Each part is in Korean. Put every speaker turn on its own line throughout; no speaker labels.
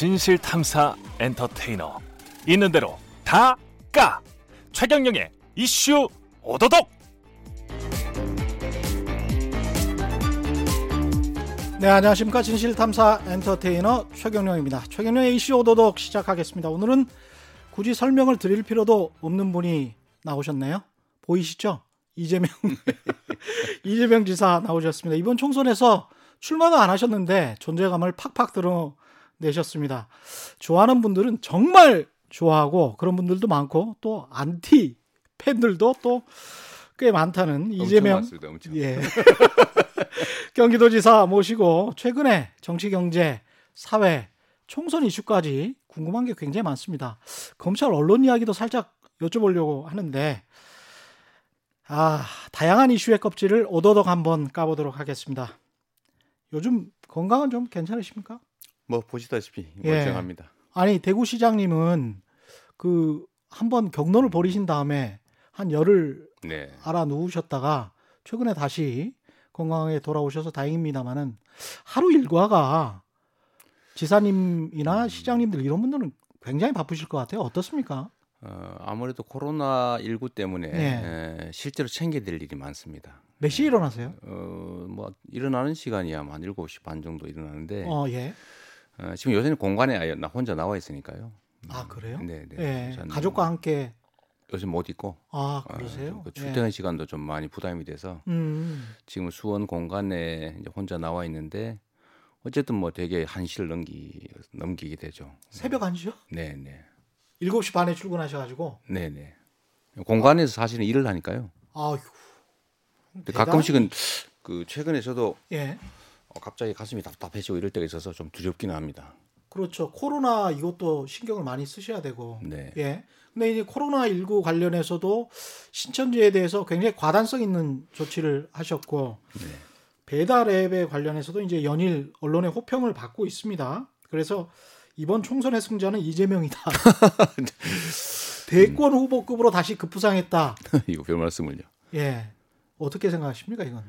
진실 탐사 엔터테이너. 있는 대로 다 까. 최경영의 이슈 오도독.
네 안녕하십니까. 진실 탐사 엔터테이너 최경영입니다. 최경영의 이슈 오도독 시작하겠습니다. 오늘은 굳이 설명을 드릴 필요도 없는 분이 나오셨네요. 보이시죠? 이재명 이재명 지사 나오셨습니다. 이번 총선에서 출마도 안 하셨는데 존재감을 팍팍 드러 내셨습니다 좋아하는 분들은 정말 좋아하고 그런 분들도 많고 또 안티 팬들도 또 꽤 많다는 이재명
많습니다.
예. 경기도지사 모시고 최근에 정치 경제 사회 총선 이슈까지 궁금한 게 굉장히 많습니다. 검찰 언론 이야기도 살짝 여쭤보려고 하는데 아 다양한 이슈의 껍질을 오도독 한번 까보도록 하겠습니다. 요즘 건강은 좀 괜찮으십니까?
뭐 보시다시피
예.
멀쩡합니다.
아니 대구시장님은 그 한번 경론을 벌이신 다음에 한 열흘
네.
알아 누우셨다가 최근에 다시 건강하게 돌아오셔서 다행입니다만은 하루 일과가 지사님이나 시장님들 이런 분들은 굉장히 바쁘실 것 같아요. 어떻습니까?
어, 아무래도 코로나 19 때문에
네.
에, 실제로 챙겨야 될 일이 많습니다.
몇 시에 일어나세요?
어, 뭐 일어나는 시간이야 한 7시 반 정도 일어나는데 어.
어, 예.
지금 요새는 공간에 아예 나 혼자 나와 있으니까요.
아, 그래요?
네, 네.
예. 가족과 함께
요즘 못 있고
아,
어,
그러세요?
그
예.
출퇴근 시간도 좀 많이 부담이 돼서
음.
지금 수원 공간에 이제 혼자 나와 있는데 어쨌든 뭐 되게 한시를 넘기 넘기게 되죠.
새벽 1시요?
네, 네.
7시 반에 출근하셔 가지고
네 네. 공간에서 사실은 일을 하니까요.
대단히-
가끔씩은 그 최근에 저도
예.
어, 갑자기 가슴이 답답해지고 이럴 때가 있어서 좀 두렵기는 합니다.
그렇죠. 코로나 이것도 신경을 많이 쓰셔야 되고.
네.
예. 근데 이제 코로나 19 관련해서도 신천지에 대해서 굉장히 과단성 있는 조치를 하셨고
네.
배달 앱에 관련해서도 이제 연일 언론의 호평을 받고 있습니다. 그래서 이번 총선의 승자는 이재명이다. 대권 후보급으로 다시 급부상했다.
이거 별 말씀을요.
예. 어떻게 생각하십니까, 이건?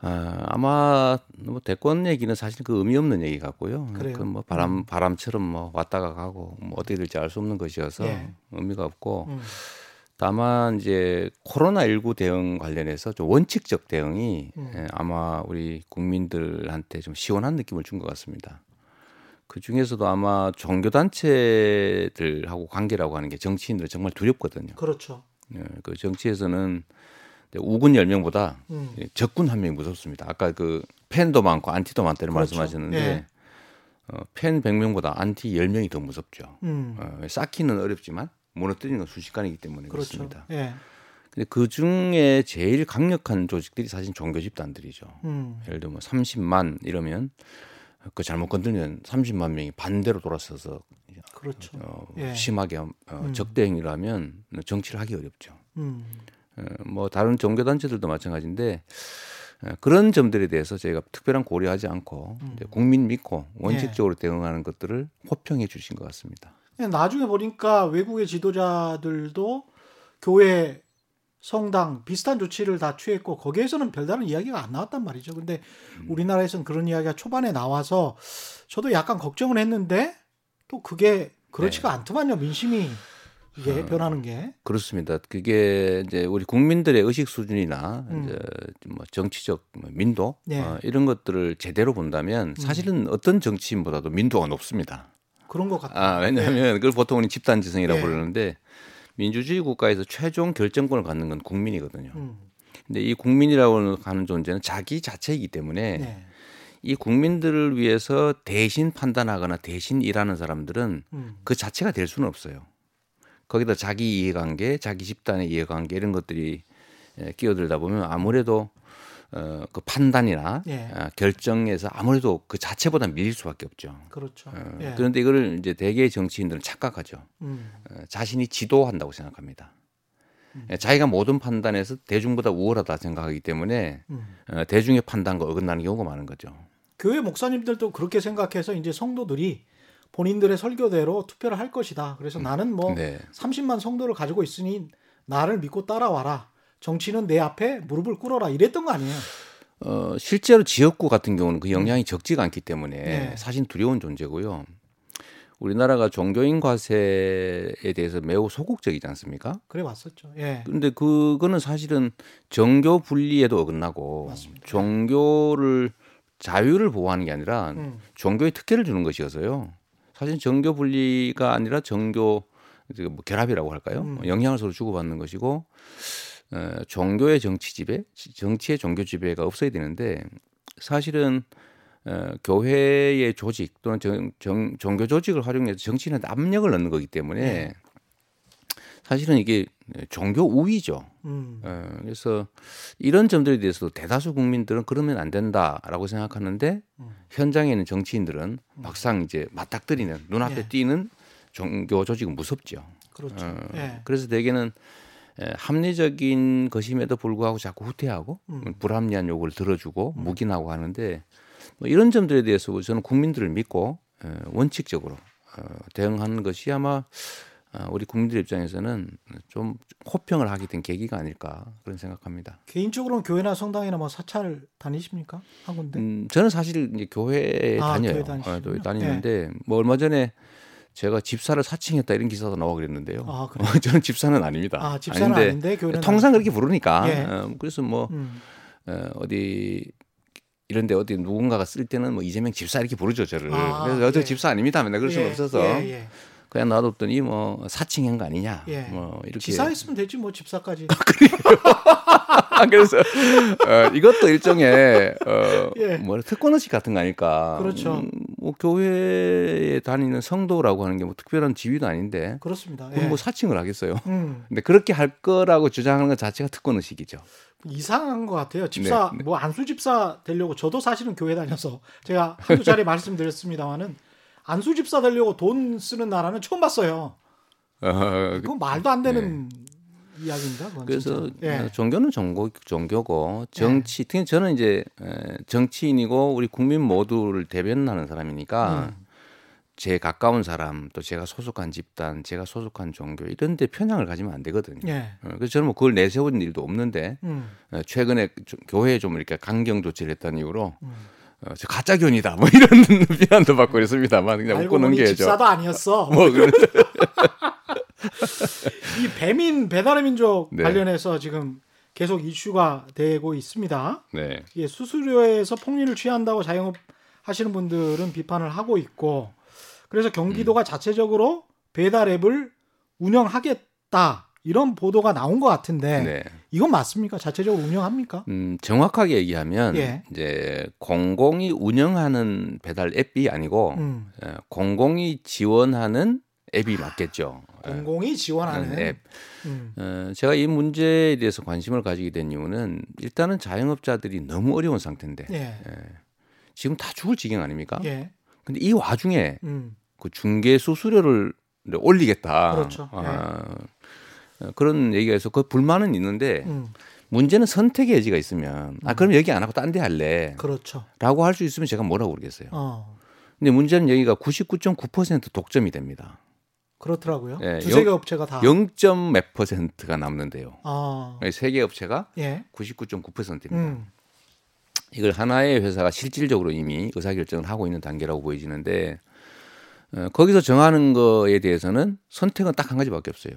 아, 아마 뭐 대권 얘기는 사실 그 의미 없는 얘기 같고요.
음.
그뭐 바람 바람처럼 뭐 왔다가 가고 뭐 어떻게 될지 알 수 없는 것이어서
예.
의미가 없고
음.
다만 이제 코로나 19 대응 관련해서 좀 원칙적 대응이
음.
예, 아마 우리 국민들한테 좀 시원한 느낌을 준 것 같습니다. 그 중에서도 아마 종교 단체들하고 관계라고 하는 게 정치인들 정말 두렵거든요.
그렇죠.
예, 그 정치에서는 우군 10명보다
음.
적군 한 명이 무섭습니다. 아까 그 팬도 많고 안티도 많다는
그렇죠.
말씀하셨는데
예.
어, 팬 100명보다 안티 10명이 더 무섭죠.
음.
어, 쌓기는 어렵지만 무너뜨리는 건 순식간이기 때문에
그렇죠.
그렇습니다.
예.
근데 그 중에 제일 강력한 조직들이 사실 종교 집단들이죠.
음.
예를 들면 30만 이러면 그 잘못 건들면 30만 명이 반대로 돌아서서
그렇죠.
어,
예.
심하게 어,
음.
적대 행위를 하면 정치를 하기 어렵죠.
음.
어, 뭐 다른 종교 단체들도 마찬가지인데 어, 그런 점들에 대해서 저희가 특별한 고려하지 않고
음.
국민 믿고
예.
원칙적으로 대응하는 것들을 호평해 주신 것 같습니다.
예, 나중에 보니까 외국의 지도자들도 교회, 성당 비슷한 조치를 다 취했고 거기에서는 별다른 이야기가 안 나왔단 말이죠. 근데
음.
우리나라에서는 그런 이야기가 초반에 나와서 저도 약간 걱정을 했는데 또 그게 그렇지가 않더만요. 민심이 이게
네. 어.
변하는 게.
그렇습니다. 그게 이제 우리 국민들의 의식 수준이나
음.
이제 뭐 정치적 뭐 민도
네.
어, 이런 것들을 제대로 본다면 사실은 어떤 정치인보다도 민도가 높습니다.
그런 것 같아요.
아 왜냐하면 그걸 보통 우리 집단지성이라고
네.
부르는데 민주주의 국가에서 최종 결정권을 갖는 건 국민이거든요.
음.
근데 이 국민이라고 하는 존재는 자기 자체이기 때문에
네.
이 국민들을 위해서 대신 판단하거나 대신 일하는 사람들은
음.
그 자체가 될 수는 없어요. 거기다 자기 이해관계, 자기 집단의 이해관계 이런 것들이 에, 끼어들다 보면 아무래도 어, 그 판단이나
예.
어, 결정에서 아무래도 그 자체보다 밀릴 수밖에 없죠.
그렇죠.
어,
예.
그런데 이거를 이제 대개의 정치인들은 착각하죠.
음.
어, 자신이 지도한다고 생각합니다.
음.
예, 자기가 모든 판단에서 대중보다 우월하다 생각하기 때문에
음.
어, 대중의 판단과 어긋나는 경우가 많은 거죠.
교회 목사님들도 그렇게 생각해서 이제 성도들이 본인들의 설교대로 투표를 할 것이다. 그래서 나는 뭐
네.
30만 성도를 가지고 있으니 나를 믿고 따라와라. 정치는 내 앞에 무릎을 꿇어라. 이랬던 거 아니에요.
어, 실제로 지역구 같은 경우는 그 영향이 적지가 않기 때문에
네.
사실 두려운 존재고요. 우리나라가 종교인 과세에 대해서 매우 소극적이지 않습니까?
그래 왔었죠. 예.
근데 그거는 사실은 정교 분리에도 어긋나고
맞습니다.
종교를 자유를 보호하는 게 아니라
음.
종교의 특혜를 주는 것이어서요. 사실 정교 분리가 아니라 정교 뭐 결합이라고 할까요?
음.
영향을 서로 주고받는 것이고 어, 종교의 정치 지배, 정치의 종교 지배가 없어야 되는데 사실은 어, 교회의 조직 또는 정, 정, 종교 조직을 활용해서 정치인한테 압력을 넣는 거기 때문에
네.
사실은 이게 종교 우위죠.
음.
어, 그래서 이런 점들에 대해서도 대다수 국민들은 그러면 안 된다라고 생각하는데
음.
현장에 있는 정치인들은 막상 이제 맞닥뜨리는 눈앞에
예.
띄는 종교 조직은 무섭죠.
그렇죠.
어,
예.
그래서 대개는 에, 합리적인 것임에도 불구하고 자꾸 후퇴하고
음.
불합리한 요구를 들어주고 묵인하고 하는데 뭐 이런 점들에 대해서 저는 국민들을 믿고 에, 원칙적으로 어, 대응하는 것이 아마 어, 우리 국민들 입장에서는 좀 호평을 하게 된 계기가 아닐까 그런 생각합니다.
개인적으로는 교회나 성당이나 뭐 사찰 다니십니까? 한 군데?
음, 저는 사실 이제 교회에
아,
다녀요.
교회.
어, 다니는데 뭐 얼마 전에 제가 집사를 사칭했다 이런 기사도 나와 그랬는데요.
아, 그래요?
어, 저는 집사는 아닙니다.
아, 집사는
아닌데
아닌데 교회는
통상
다니시-
그렇게 부르니까
예.
어, 그래서 뭐
음.
어, 어디 이런데 어디 누군가가 쓸 때는 뭐 이재명 집사 이렇게 부르죠 저를.
아,
그래서 저
예.
집사 아닙니다. 맨날 그럴 수는
예,
없어서
예, 예.
그냥 놔뒀더니 뭐 사칭한 거 아니냐.
예.
뭐 이렇게.
지사했으면 되지 뭐 집사까지.
그래서 어, 이것도 일종의 어,
예.
뭐 특권의식 같은 거 아닐까.
그렇죠.
음, 뭐 교회에 다니는 성도라고 하는 게 뭐 특별한 지위도 아닌데
그렇습니다. 예.
뭐 사칭을 하겠어요.
음,
근데 그렇게 할 거라고 주장하는 것 자체가 특권의식이죠.
이상한 것 같아요. 집사
네, 네.
뭐 안수 집사 되려고 저도 사실은 교회 다녀서 제가 한두 차례 말씀드렸습니다만은 안수 집사 되려고 돈 쓰는 나라는 처음 봤어요.
어,
그건 말도 안 되는 이야기입니다. 그건
그래서.
예.
어, 종교는 종교, 종교고 정치 특히 저는 이제 에, 정치인이고 우리 국민 모두를 대변하는 사람이니까
음.
제 가까운 사람 또 제가 소속한 집단 제가 소속한 종교 이런 데 편향을 가지면 안 되거든요.
예.
어, 그래서 저는 뭐 그걸 내세운 일도 없는데
음.
어, 최근에 좀 교회에 좀 이렇게 강경 조치를 했다는 이유로
음.
어, 저 가짜 교이다 뭐 이런 비난도 받고 있습니다만 그냥 웃고 넘겨야죠.
집사도 아니었어.
뭐 그런
이 배민 배달의 민족
네.
관련해서 지금 계속 이슈가 되고 있습니다.
네.
이게 수수료에서 폭리를 취한다고 자영업 하시는 분들은 비판을 하고 있고 그래서 경기도가 자체적으로 배달 앱을 운영하겠다 이런 보도가 나온 것 같은데
네.
이건 맞습니까? 자체적으로 운영합니까?
음, 정확하게 얘기하면
예.
이제 공공이 운영하는 배달 앱이 아니고
음,
예, 공공이 지원하는 앱이 맞겠죠. 예,
공공이 지원하는
앱.
음,
어, 제가 이 문제에 대해서 관심을 가지게 된 이유는 일단은 자영업자들이 너무 어려운 상태인데
예,
지금 다 죽을 지경 아닙니까?
예,
근데 이 와중에
음,
그 중개 수수료를 올리겠다.
그렇죠.
아, 어, 그런 얘기가 있어. 그 불만은 있는데
음,
문제는 선택의 여지가 있으면 아 그럼 여기 안 하고 딴 데 할래.
그렇죠.
라고 할 수 있으면 제가 뭐라고 그러겠어요.
어,
근데 문제는 여기가 99.9% 독점이 됩니다.
그렇더라고요.
예,
두세 개
영-
업체가 다.
0. 몇 퍼센트가 남는데요.
아,
세개 업체가
예,
99.9%입니다.
음,
이걸 하나의 회사가 실질적으로 이미 의사결정을 하고 있는 단계라고 보여지는데 어, 거기서 정하는 거에 대해서는 선택은 딱 한 가지밖에 없어요.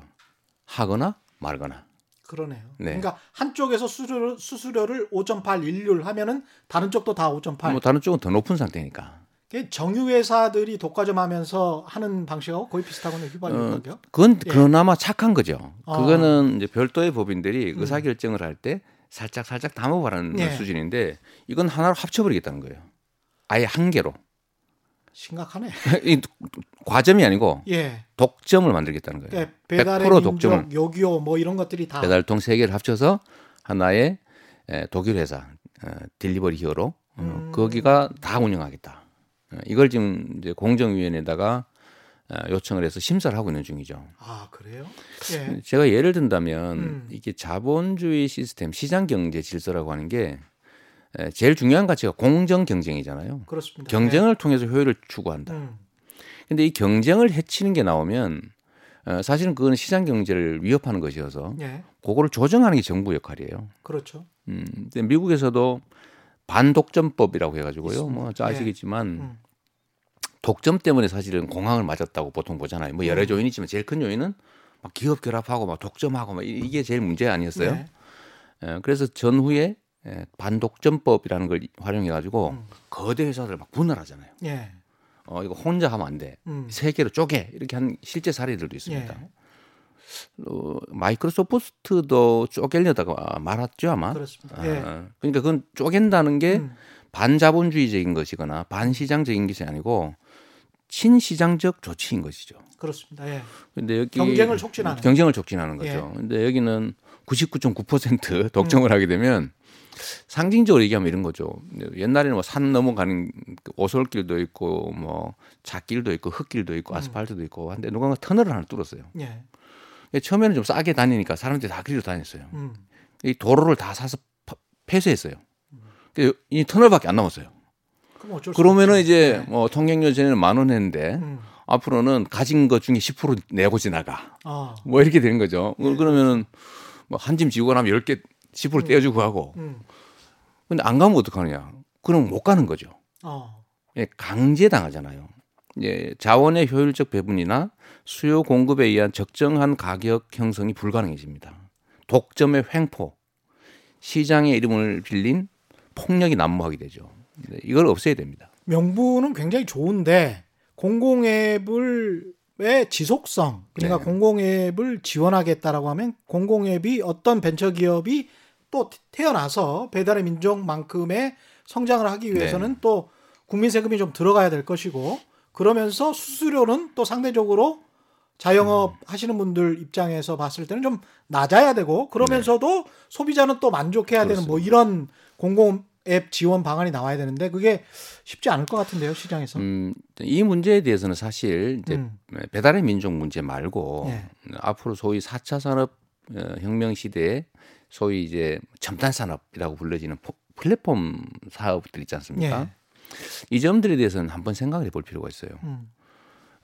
하거나 말거나.
그러네요.
네.
그러니까 한쪽에서 수수료, 수수료를 5.8 인류를 하면은 다른 쪽도 다 5.8.
뭐 다른 쪽은 더 높은 상태니까.
그게 정유회사들이 독과점 하면서 하는 방식하고 거의 비슷하거든요. 휘발유
어,
가격.
그건
예.
그나마 착한 거죠.
아.
그거는 이제 별도의 법인들이
음.
의사 결정을 할 때 살짝 살짝 담아보라는
예.
수준인데 이건 하나로 합쳐버리겠다는 거예요. 아예 한 개로.
심각하네.
이 과점이 아니고
예.
독점을 만들겠다는 거예요.
그러니까 배달의
100%
민족,
독점을.
요기요 뭐 이런 것들이 다
배달통 세 개를 합쳐서 하나의 에, 독일 회사 어, 딜리버리 히어로 어,
음.
거기가 다 운영하겠다. 어, 이걸 지금 이제 공정위원회에다가 어, 요청을 해서 심사를 하고 있는 중이죠.
아, 그래요? 예.
제가 예를 든다면
음.
이게 자본주의 시스템, 시장 경제 질서라고 하는 게 에, 제일 중요한 가치가 공정 경쟁이잖아요.
그렇습니다.
경쟁을 통해서 효율을 추구한다.
예. 음.
근데 이 경쟁을 해치는 게 나오면 어, 사실은 그거는 시장 경제를 위협하는 것이어서
예.
그거를 조정하는 게 정부 역할이에요.
그렇죠.
음, 근데 미국에서도 반독점법이라고 해가지고요. 뭐
있습니다.
아시겠지만
음.
독점 때문에 사실은 공황을 맞았다고 보통 보잖아요. 뭐 여러
음.
요인이 있지만 제일 큰 요인은 막 기업 결합하고 막 독점하고 막 이- 이게 제일 문제 아니었어요.
예.
예, 그래서 전후에 예, 반독점법이라는 걸 활용해 가지고
음.
거대 회사들 막 분할하잖아요.
예.
어 이거 혼자 하면 안 돼.
음.
세 개로 쪼개 이렇게 한 실제 사례들도 있습니다.
예.
어, 마이크로소프트도 쪼개려다가 말았죠 아마.
그렇습니다.
아,
예.
아. 그러니까 그건 쪼갠다는 게
음.
반자본주의적인 것이거나 반시장적인 것이 아니고 친시장적 조치인 것이죠.
그렇습니다. 예.
근데 여기
경쟁을 촉진하는.
경쟁을 촉진하는 거죠. 근데 여기는 99.9% 독점을 하게 되면 상징적으로 얘기하면 이런 거죠. 옛날에는 뭐 산 넘어가는 그 오솔길도 있고 뭐 잣길도 있고 흙길도 있고 아스팔트도 있고 한데 누군가 터널을 하나 뚫었어요.
예.
처음에는 좀 싸게 다니니까 사람들이 다 그리로 다녔어요.
음.
이 도로를 다 사서 파- 폐쇄했어요. 그이 터널밖에 안 남았어요. 그러면은
없죠.
이제
예.
뭐 통행료 전에는 만 원 했는데
음.
앞으로는 가진 것 중에 10% 내고 지나가.
아.
뭐 이렇게 되는 거죠. 그- 그러면은 뭐 한 짐 지고 나면 10개 10% 떼어주고 하고.
음.
근데 안 가면 어떡하느냐. 그럼 못 가는 거죠.
어.
예, 강제당하잖아요. 예, 자원의 효율적 배분이나 수요 공급에 의한 적정한 가격 형성이 불가능해집니다. 독점의 횡포, 시장의 이름을 빌린 폭력이 난무하게 되죠. 네, 이걸 없애야 됩니다.
명분은 굉장히 좋은데 공공앱을 의 지속성 그러니까
네.
공공앱을 지원하겠다라고 하면 공공앱이 어떤 벤처기업이 또 태어나서 배달의 민족만큼의 성장을 하기 위해서는 또 국민 세금이 좀 들어가야 될 것이고 그러면서 수수료는 또 상대적으로 자영업 하시는 분들 입장에서 봤을 때는 좀 낮아야 되고 그러면서도 소비자는 또 만족해야 되는 뭐 이런 공공 앱 지원 방안이 나와야 되는데 그게 쉽지 않을 것 같은데요 시장에서.
음, 이 문제에 대해서는 사실 이제
음.
배달의 민족 문제 말고
예.
앞으로 소위 4차 산업 어, 혁명 시대에 소위 이제 첨단 산업이라고 불려지는 포- 플랫폼 사업들 있지 않습니까?
예.
이 점들에 대해서는 한번 생각을 해볼 필요가 있어요.
음.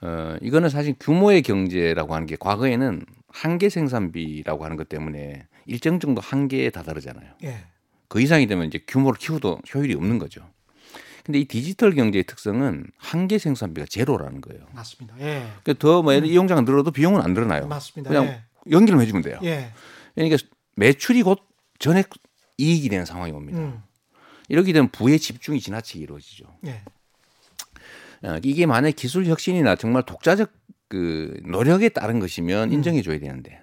어, 이거는 사실 규모의 경제라고 하는 게 과거에는 한계 생산비라고 하는 것 때문에 일정 정도 한계에 다다르잖아요.
예.
그 이상이 되면 이제 규모를 키워도 효율이 없는 거죠. 근데 이 디지털 경제의 특성은 한계 생산비가 제로라는 거예요.
맞습니다. 예.
그러니까 더뭐 이용자가 늘어도 비용은 안 늘어나요.
맞습니다.
그냥
예.
연결만 해주면 돼요.
예.
그러니까 매출이 곧 전액 이익이 되는 상황이 옵니다.
음.
이렇게 되면 부의 집중이 지나치게 이루어지죠.
예.
어, 이게 만약 기술 혁신이나 정말 독자적 그 노력에 따른 것이면
음.
인정해 줘야 되는데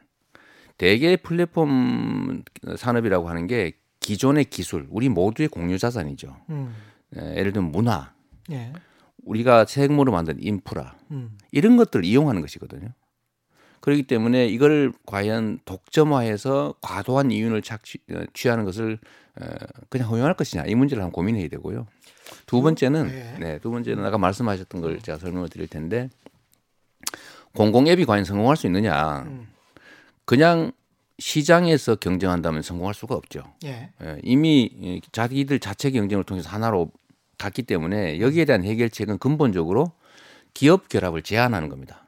대개 플랫폼 산업이라고 하는 게 기존의 기술, 우리 모두의 공유 자산이죠.
음.
에, 예를 들면 문화,
예.
우리가 세금으로 만든 인프라
음.
이런 것들을 이용하는 것이거든요. 그렇기 때문에 이걸 과연 독점화해서 과도한 이윤을 착취, 어, 취하는 것을 어, 그냥 허용할 것이냐 이 문제를 한번 고민해야 되고요. 두 번째는
네.
네, 두 번째는 아까 말씀하셨던 걸 제가 설명을 드릴 텐데 공공 앱이 과연 성공할 수 있느냐?
음.
그냥 시장에서 경쟁한다면 성공할 수가 없죠.
예.
예, 이미 이 자기들 자체 경쟁을 통해서 하나로 갔기 때문에 여기에 대한 해결책은 근본적으로 기업 결합을 제한하는 겁니다.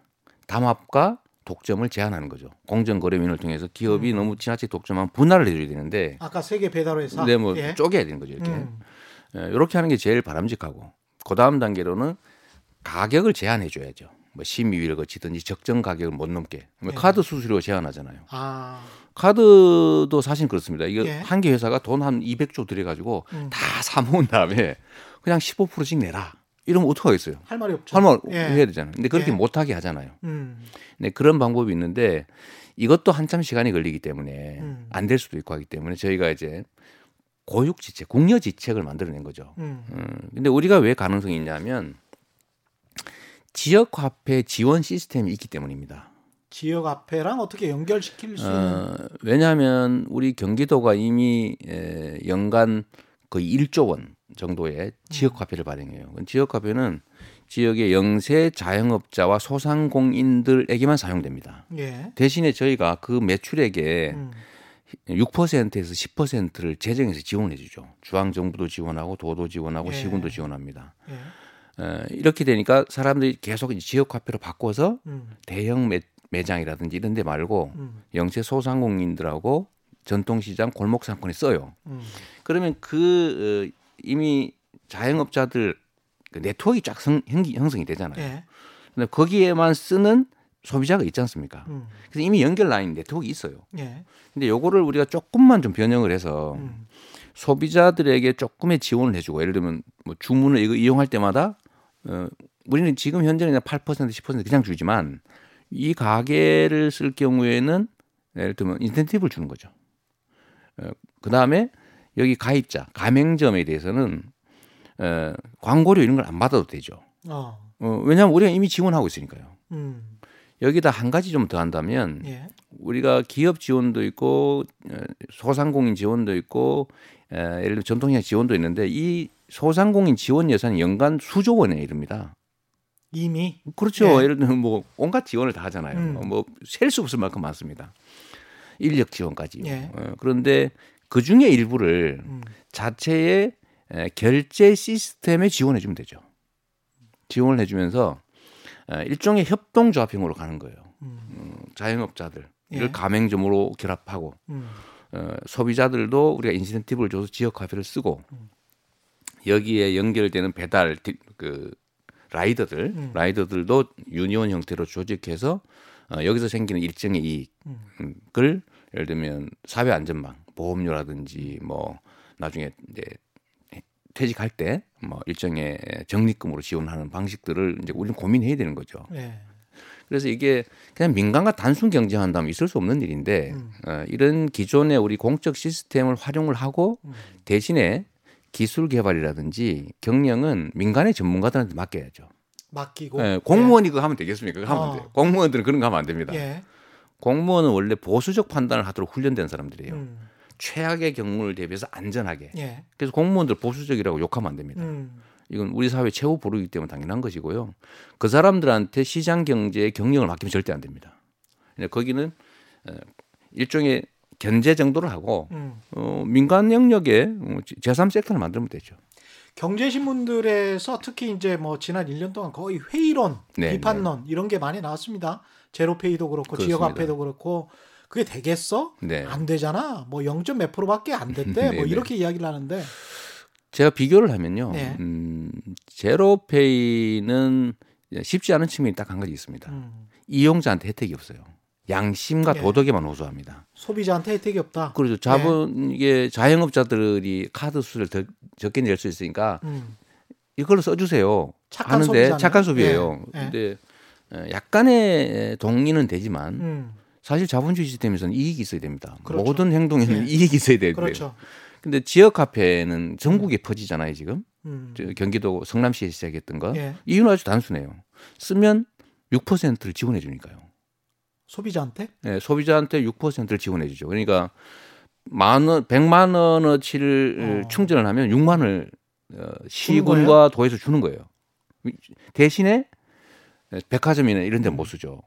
담합과 독점을 제한하는 거죠. 공정거래위원회를 통해서 기업이
음.
너무 지나치게 독점하면 분할을 해줘야 되는데
아까 세계 배달회사.
네, 뭐
예.
쪼개야 되는 거죠. 이렇게
음.
예, 이렇게 하는 게 제일 바람직하고 그 다음 단계로는 가격을 제한해 줘야죠. 뭐 심의위를 거치든지 적정 가격을 못 넘게. 뭐
네.
카드 수수료 제한하잖아요.
아.
카드도 사실 그렇습니다. 이게
예.
한개 회사가 돈 한 200조 들여가지고
음.
다 사모은 다음에 그냥 15%씩 내라. 이러면 어떡하겠어요?
할 말이 없죠.
할말
예.
해야 되잖아요. 근데 그렇게
예.
못하게 하잖아요.
음.
네, 그런 방법이 있는데 이것도 한참 시간이 걸리기 때문에
음.
안될 수도 있고 하기 때문에 저희가 이제 고육지책, 국려지책을 만들어낸 거죠.
음.
음, 근데 우리가 왜 가능성이 있냐면 지역 화폐 지원 시스템이 있기 때문입니다.
지역 화폐랑 어떻게 연결시킬 수 있는
어, 왜냐하면 우리 경기도가 이미 에, 연간 거의 1조 원 정도의 지역 화폐를 발행해요. 그 지역 화폐는 지역의 영세 자영업자와 소상공인들에게만 사용됩니다.
예.
대신에 저희가 그 매출액의
음.
6%에서 10%를 재정에서 지원해 주죠. 중앙 정부도 지원하고 도도 지원하고
예.
시군도 지원합니다.
예.
에, 이렇게 되니까 사람들이 계속 지역 화폐로 바꿔서
음.
대형 매, 매장이라든지 이런 데 말고
음.
영세 소상공인들하고 전통시장 골목 상권에 써요.
음.
그러면 그 어, 이미 자영업자들 그 네트워크가 쫙 성, 형성이 되잖아요.
예.
근데 거기에만 쓰는 소비자가 있지 않습니까?
음.
그래서 이미 연결 라인 네트워크가 있어요.
예.
근데 요거를 우리가 조금만 좀 변형을 해서
음.
소비자들에게 조금의 지원을 해주고 예를 들면 뭐 주문을 이거 이용할 때마다 어, 우리는 지금 현재는 8% 10% 그냥 주지만 이 가게를 쓸 경우에는 예를 들면 인센티브를 주는 거죠. 어, 그 다음에 여기 가입자 가맹점에 대해서는 어, 광고료 이런 걸 안 받아도 되죠.
어.
어, 왜냐하면 우리가 이미 지원하고 있으니까요.
음.
여기다 한 가지 좀 더 한다면
예.
우리가 기업 지원도 있고 어, 소상공인 지원도 있고 에, 예를 들면 전통시장 지원도 있는데 이 소상공인 지원 예산이 연간 수조 원에 이릅니다.
이미
그렇죠.
예.
예를 들면 뭐 온갖 지원을 다 하잖아요.
음.
뭐셀 수 없을 만큼 많습니다. 인력 지원까지.
예.
어, 그런데 그 중에 일부를
음.
자체의 에, 결제 시스템에 지원해 주면 되죠. 지원을 해주면서 에, 일종의 협동조합형으로 가는 거예요.
음.
음, 자영업자들
예.
가맹점으로 결합하고
음.
어, 소비자들도 우리가 인센티브를 줘서 지역 화폐를 쓰고
음.
여기에 연결되는 배달 디- 그 라이더들
음.
라이더들도 유니온 형태로 조직해서 어, 여기서 생기는 일정의
음.
이익을 예를 들면 사회 안전망 보험료라든지 뭐 나중에 이제 퇴직할 때 뭐 일정의 적립금으로 지원하는 방식들을 이제 우리는 고민해야 되는 거죠.
예.
그래서 이게 그냥 민간과 단순 경쟁한다면 있을 수 없는 일인데
음.
어, 이런 기존의 우리 공적 시스템을 활용을 하고
음.
대신에 기술 개발이라든지 경영은 민간의 전문가들한테 맡겨야죠.
맡기고
예, 공무원이 그거 하면 되겠습니까? 그거 하면
어.
돼요. 공무원들은 그런 거 하면 안 됩니다.
예.
공무원은 원래 보수적 판단을 하도록 훈련된 사람들이에요.
음.
최악의 경우를 대비해서 안전하게.
예.
그래서 공무원들 보수적이라고 욕하면 안 됩니다.
음.
이건 우리 사회 최후 보루이기 때문에 당연한 것이고요. 그 사람들한테 시장 경제의 경영을 맡기면 절대 안 됩니다. 그냥 거기는 어, 일종의 견제 정도를 하고
음.
어, 민간 영역에 어, 제3 섹터를 만들면 되죠.
경제신문들에서 특히 이제 뭐 지난 1년 동안 거의 회의론,
네,
비판론 이런 게 많이 나왔습니다. 제로페이도 그렇고. 지역화폐도 그렇고 그게 되겠어?
네.
안 되잖아. 뭐 0. 몇 프로밖에 안 됐대.
네,
뭐
네.
이렇게 이야기를 하는데
제가 비교를 하면요.
네.
음, 제로페이는 쉽지 않은 측면이 딱 한 가지 있습니다.
음,
이용자한테 혜택이 없어요. 양심과
예.
도덕에만 호소합니다.
소비자한테 혜택이 없다.
그렇죠. 자본 이게 자영업자들이 카드 수를 더 적게 낼 수 있으니까
음,
이걸로 써주세요.
착한
하는데
소비자네.
착한 소비예요.
예, 예.
근데 어, 약간의 동의는 되지만
음,
사실 자본주의 시스템에서는 이익이 있어야 됩니다.
그렇죠.
모든 행동에는
예.
이익이 있어야 되고요.
그렇죠.
근데 지역 카페는 전국에 퍼지잖아요, 지금.
음,
저 경기도 성남시에 시작했던 거.
예.
이유는 아주 단순해요. 쓰면 6%를 지원해 주니까요.
소비자한테
네, 소비자한테 6%를 지원해 주죠. 그러니까 만 원, 100만 원어치를
어.
충전을 하면 6만 원을 어? 시군과 도에서 주는 거예요. 대신에 백화점이나 이런 데는 못 쓰죠.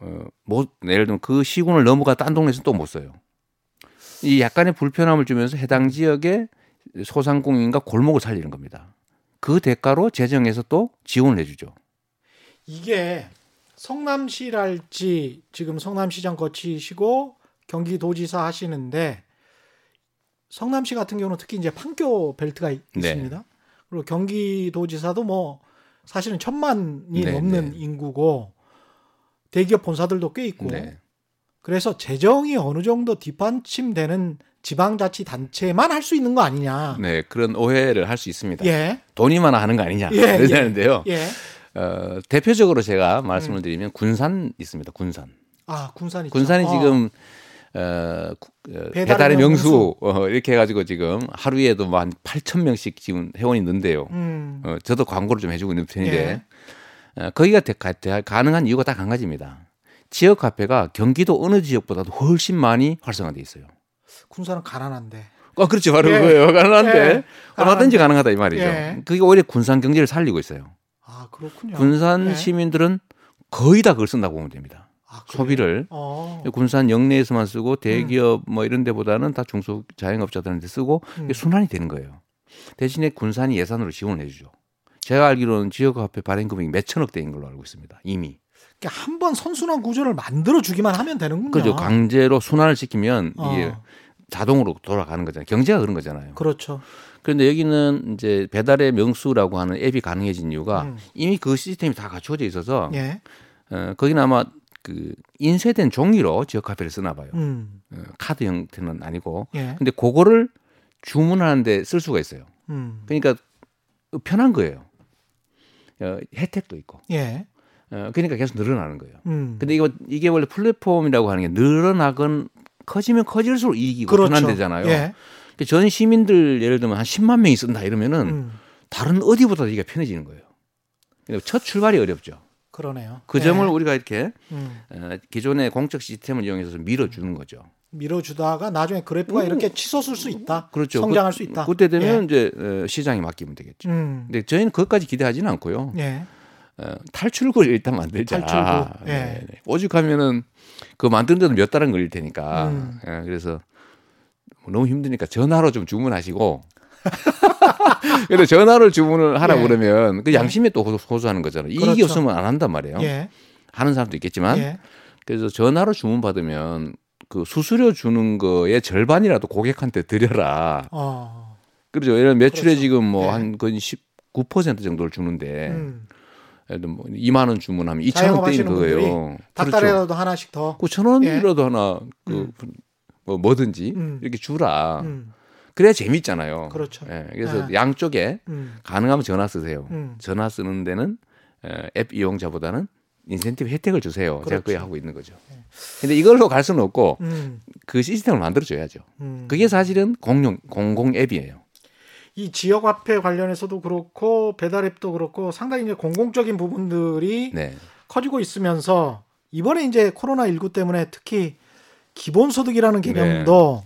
어, 못, 예를 들면 그 시군을 넘어가 딴 동네에서 또 못 써요. 이 약간의 불편함을 주면서 해당 지역의 소상공인과 골목을 살리는 겁니다. 그 대가로 재정에서 또 지원을 해주죠.
이게 성남시랄지 지금 성남시장 거치시고 경기도지사 하시는데 성남시 같은 경우는 특히 이제 판교 벨트가 있-
네.
있습니다. 그리고 경기도지사도 뭐 사실은 천만이
네,
넘는
네.
인구고 대기업 본사들도 꽤 있고
네.
그래서 재정이 어느 정도 뒷받침되는 지방자치단체만 할 수 있는 거 아니냐.
네, 그런 오해를 할 수 있습니다.
예,
돈이 많아 하는 거 아니냐
예,
그러는데요.
예.
어, 대표적으로 제가 말씀을
음.
드리면 군산 있습니다. 군산.
아 군산이 있죠.
군산이
어,
지금 어, 구- 어,
배달의
배달의 명수,
명수.
어, 이렇게 해가지고 지금 하루에도 뭐 한 8천 명씩 지금 회원이 는데요.
음,
어, 저도 광고를 좀 해주고 있는 편인데
예.
어, 거기가 대- 가, 대- 가능한 이유가 딱 한 가지입니다. 지역 카페가 경기도 어느 지역보다도 훨씬 많이 활성화돼 있어요.
군산은 가난한데.
어, 그렇죠. 바로
예.
그거예요. 가능한데
예.
얼마든지 가능하다 이 말이죠.
예.
그게 오히려 군산 경제를 살리고 있어요.
아 그렇군요.
군산
예.
시민들은 거의 다 그걸 쓴다고 보면 됩니다.
아?
소비를
어.
군산 영내에서만 쓰고 대기업 뭐 이런 데보다는 다 중소 자영업자들한테 쓰고
음.
순환이 되는 거예요. 대신에 군산이 예산으로 지원을 해주죠. 제가 알기로는 지역화폐 발행 금액이 몇 천억 대인 걸로 알고 있습니다. 이미.
그러니까 한 번 선순환 구조를 만들어 주기만 하면 되는군요.
그죠. 강제로 순환을 시키면
어,
이게 자동으로 돌아가는 거잖아요. 경제가 그런 거잖아요.
그렇죠.
그런데 여기는 이제 배달의 명수라고 하는 앱이 가능해진 이유가
음.
이미 그 시스템이 다 갖춰져 있어서
예.
어, 거기는 아마 그 인쇄된 종이로 지역 카페를 쓰나 봐요.
음.
어, 카드 형태는 아니고.
예.
근데 그거를 주문하는데 쓸 수가 있어요.
음.
그러니까 편한 거예요. 어, 혜택도 있고.
예.
어, 그러니까 계속 늘어나는 거예요.
음.
근데 이거 이게 원래 플랫폼이라고 하는 게 늘어나건 커지면 커질수록 이익이고
그렇죠.
편한데잖아요.
예.
그러니까 전 시민들 예를 들면 한 10만 명이 쓴다 이러면은
음.
다른 어디보다 이게 편해지는 거예요. 첫 출발이 어렵죠.
그러네요.
그
예.
점을 우리가 이렇게
음.
어, 기존의 공적 시스템을 이용해서 밀어주는 거죠.
밀어주다가 나중에 그래프가 이렇게 치솟을 수 있다.
그렇죠.
성장할
그,
수 있다.
그때 되면 이제 어, 시장이 맡기면 되겠죠.
음.
근데 저희는 그것까지 기대하지는 않고요.
예.
어, 탈출구를 일단 만들자.
탈출구. 예.
네, 네. 오죽하면은 그 만드는 데도 몇 달은 걸릴 테니까.
음.
예, 그래서 뭐 너무 힘드니까 전화로 좀 주문하시고. 근데 전화로 주문을 하라
예.
그러면 그 양심에 또 호소- 호소하는 거잖아요. 이익이
그렇죠.
없으면 안 한단 말이에요.
예.
하는 사람도 있겠지만
예.
그래서 전화로 주문 받으면 그 수수료 주는 거의 절반이라도 고객한테 드려라.
어.
그렇죠. 예를 들면 매출에
그렇죠.
지금 뭐
네.
한 거의 19% 정도를 주는데
음.
예를 들면 뭐 2만 원 주문하면 2천
자영업
원 떼이는
하시는
거예요.
분들이
그렇죠.
닭다리라도 하나씩 더.
그천 원이라도 하나
음.
그뭐 뭐든지
음.
이렇게 주라.
음.
그래야 재밌잖아요.
그렇죠.
예, 그래서
아.
양쪽에
음.
가능하면 전화 쓰세요.
음.
전화 쓰는 데는 에, 앱 이용자보다는 인센티브 혜택을 주세요. 제가
그렇죠.
그게 하고 있는 거죠. 근데 이걸로 갈 수는 없고
음.
그 시스템을 만들어 줘야죠.
음.
그게 사실은 공용 공공 앱이에요.
이 지역 화폐 관련해서도 그렇고 배달 앱도 그렇고 상당히 이제 공공적인 부분들이
네.
커지고 있으면서 이번에 이제 코로나 19 때문에 특히 기본 소득이라는 개념도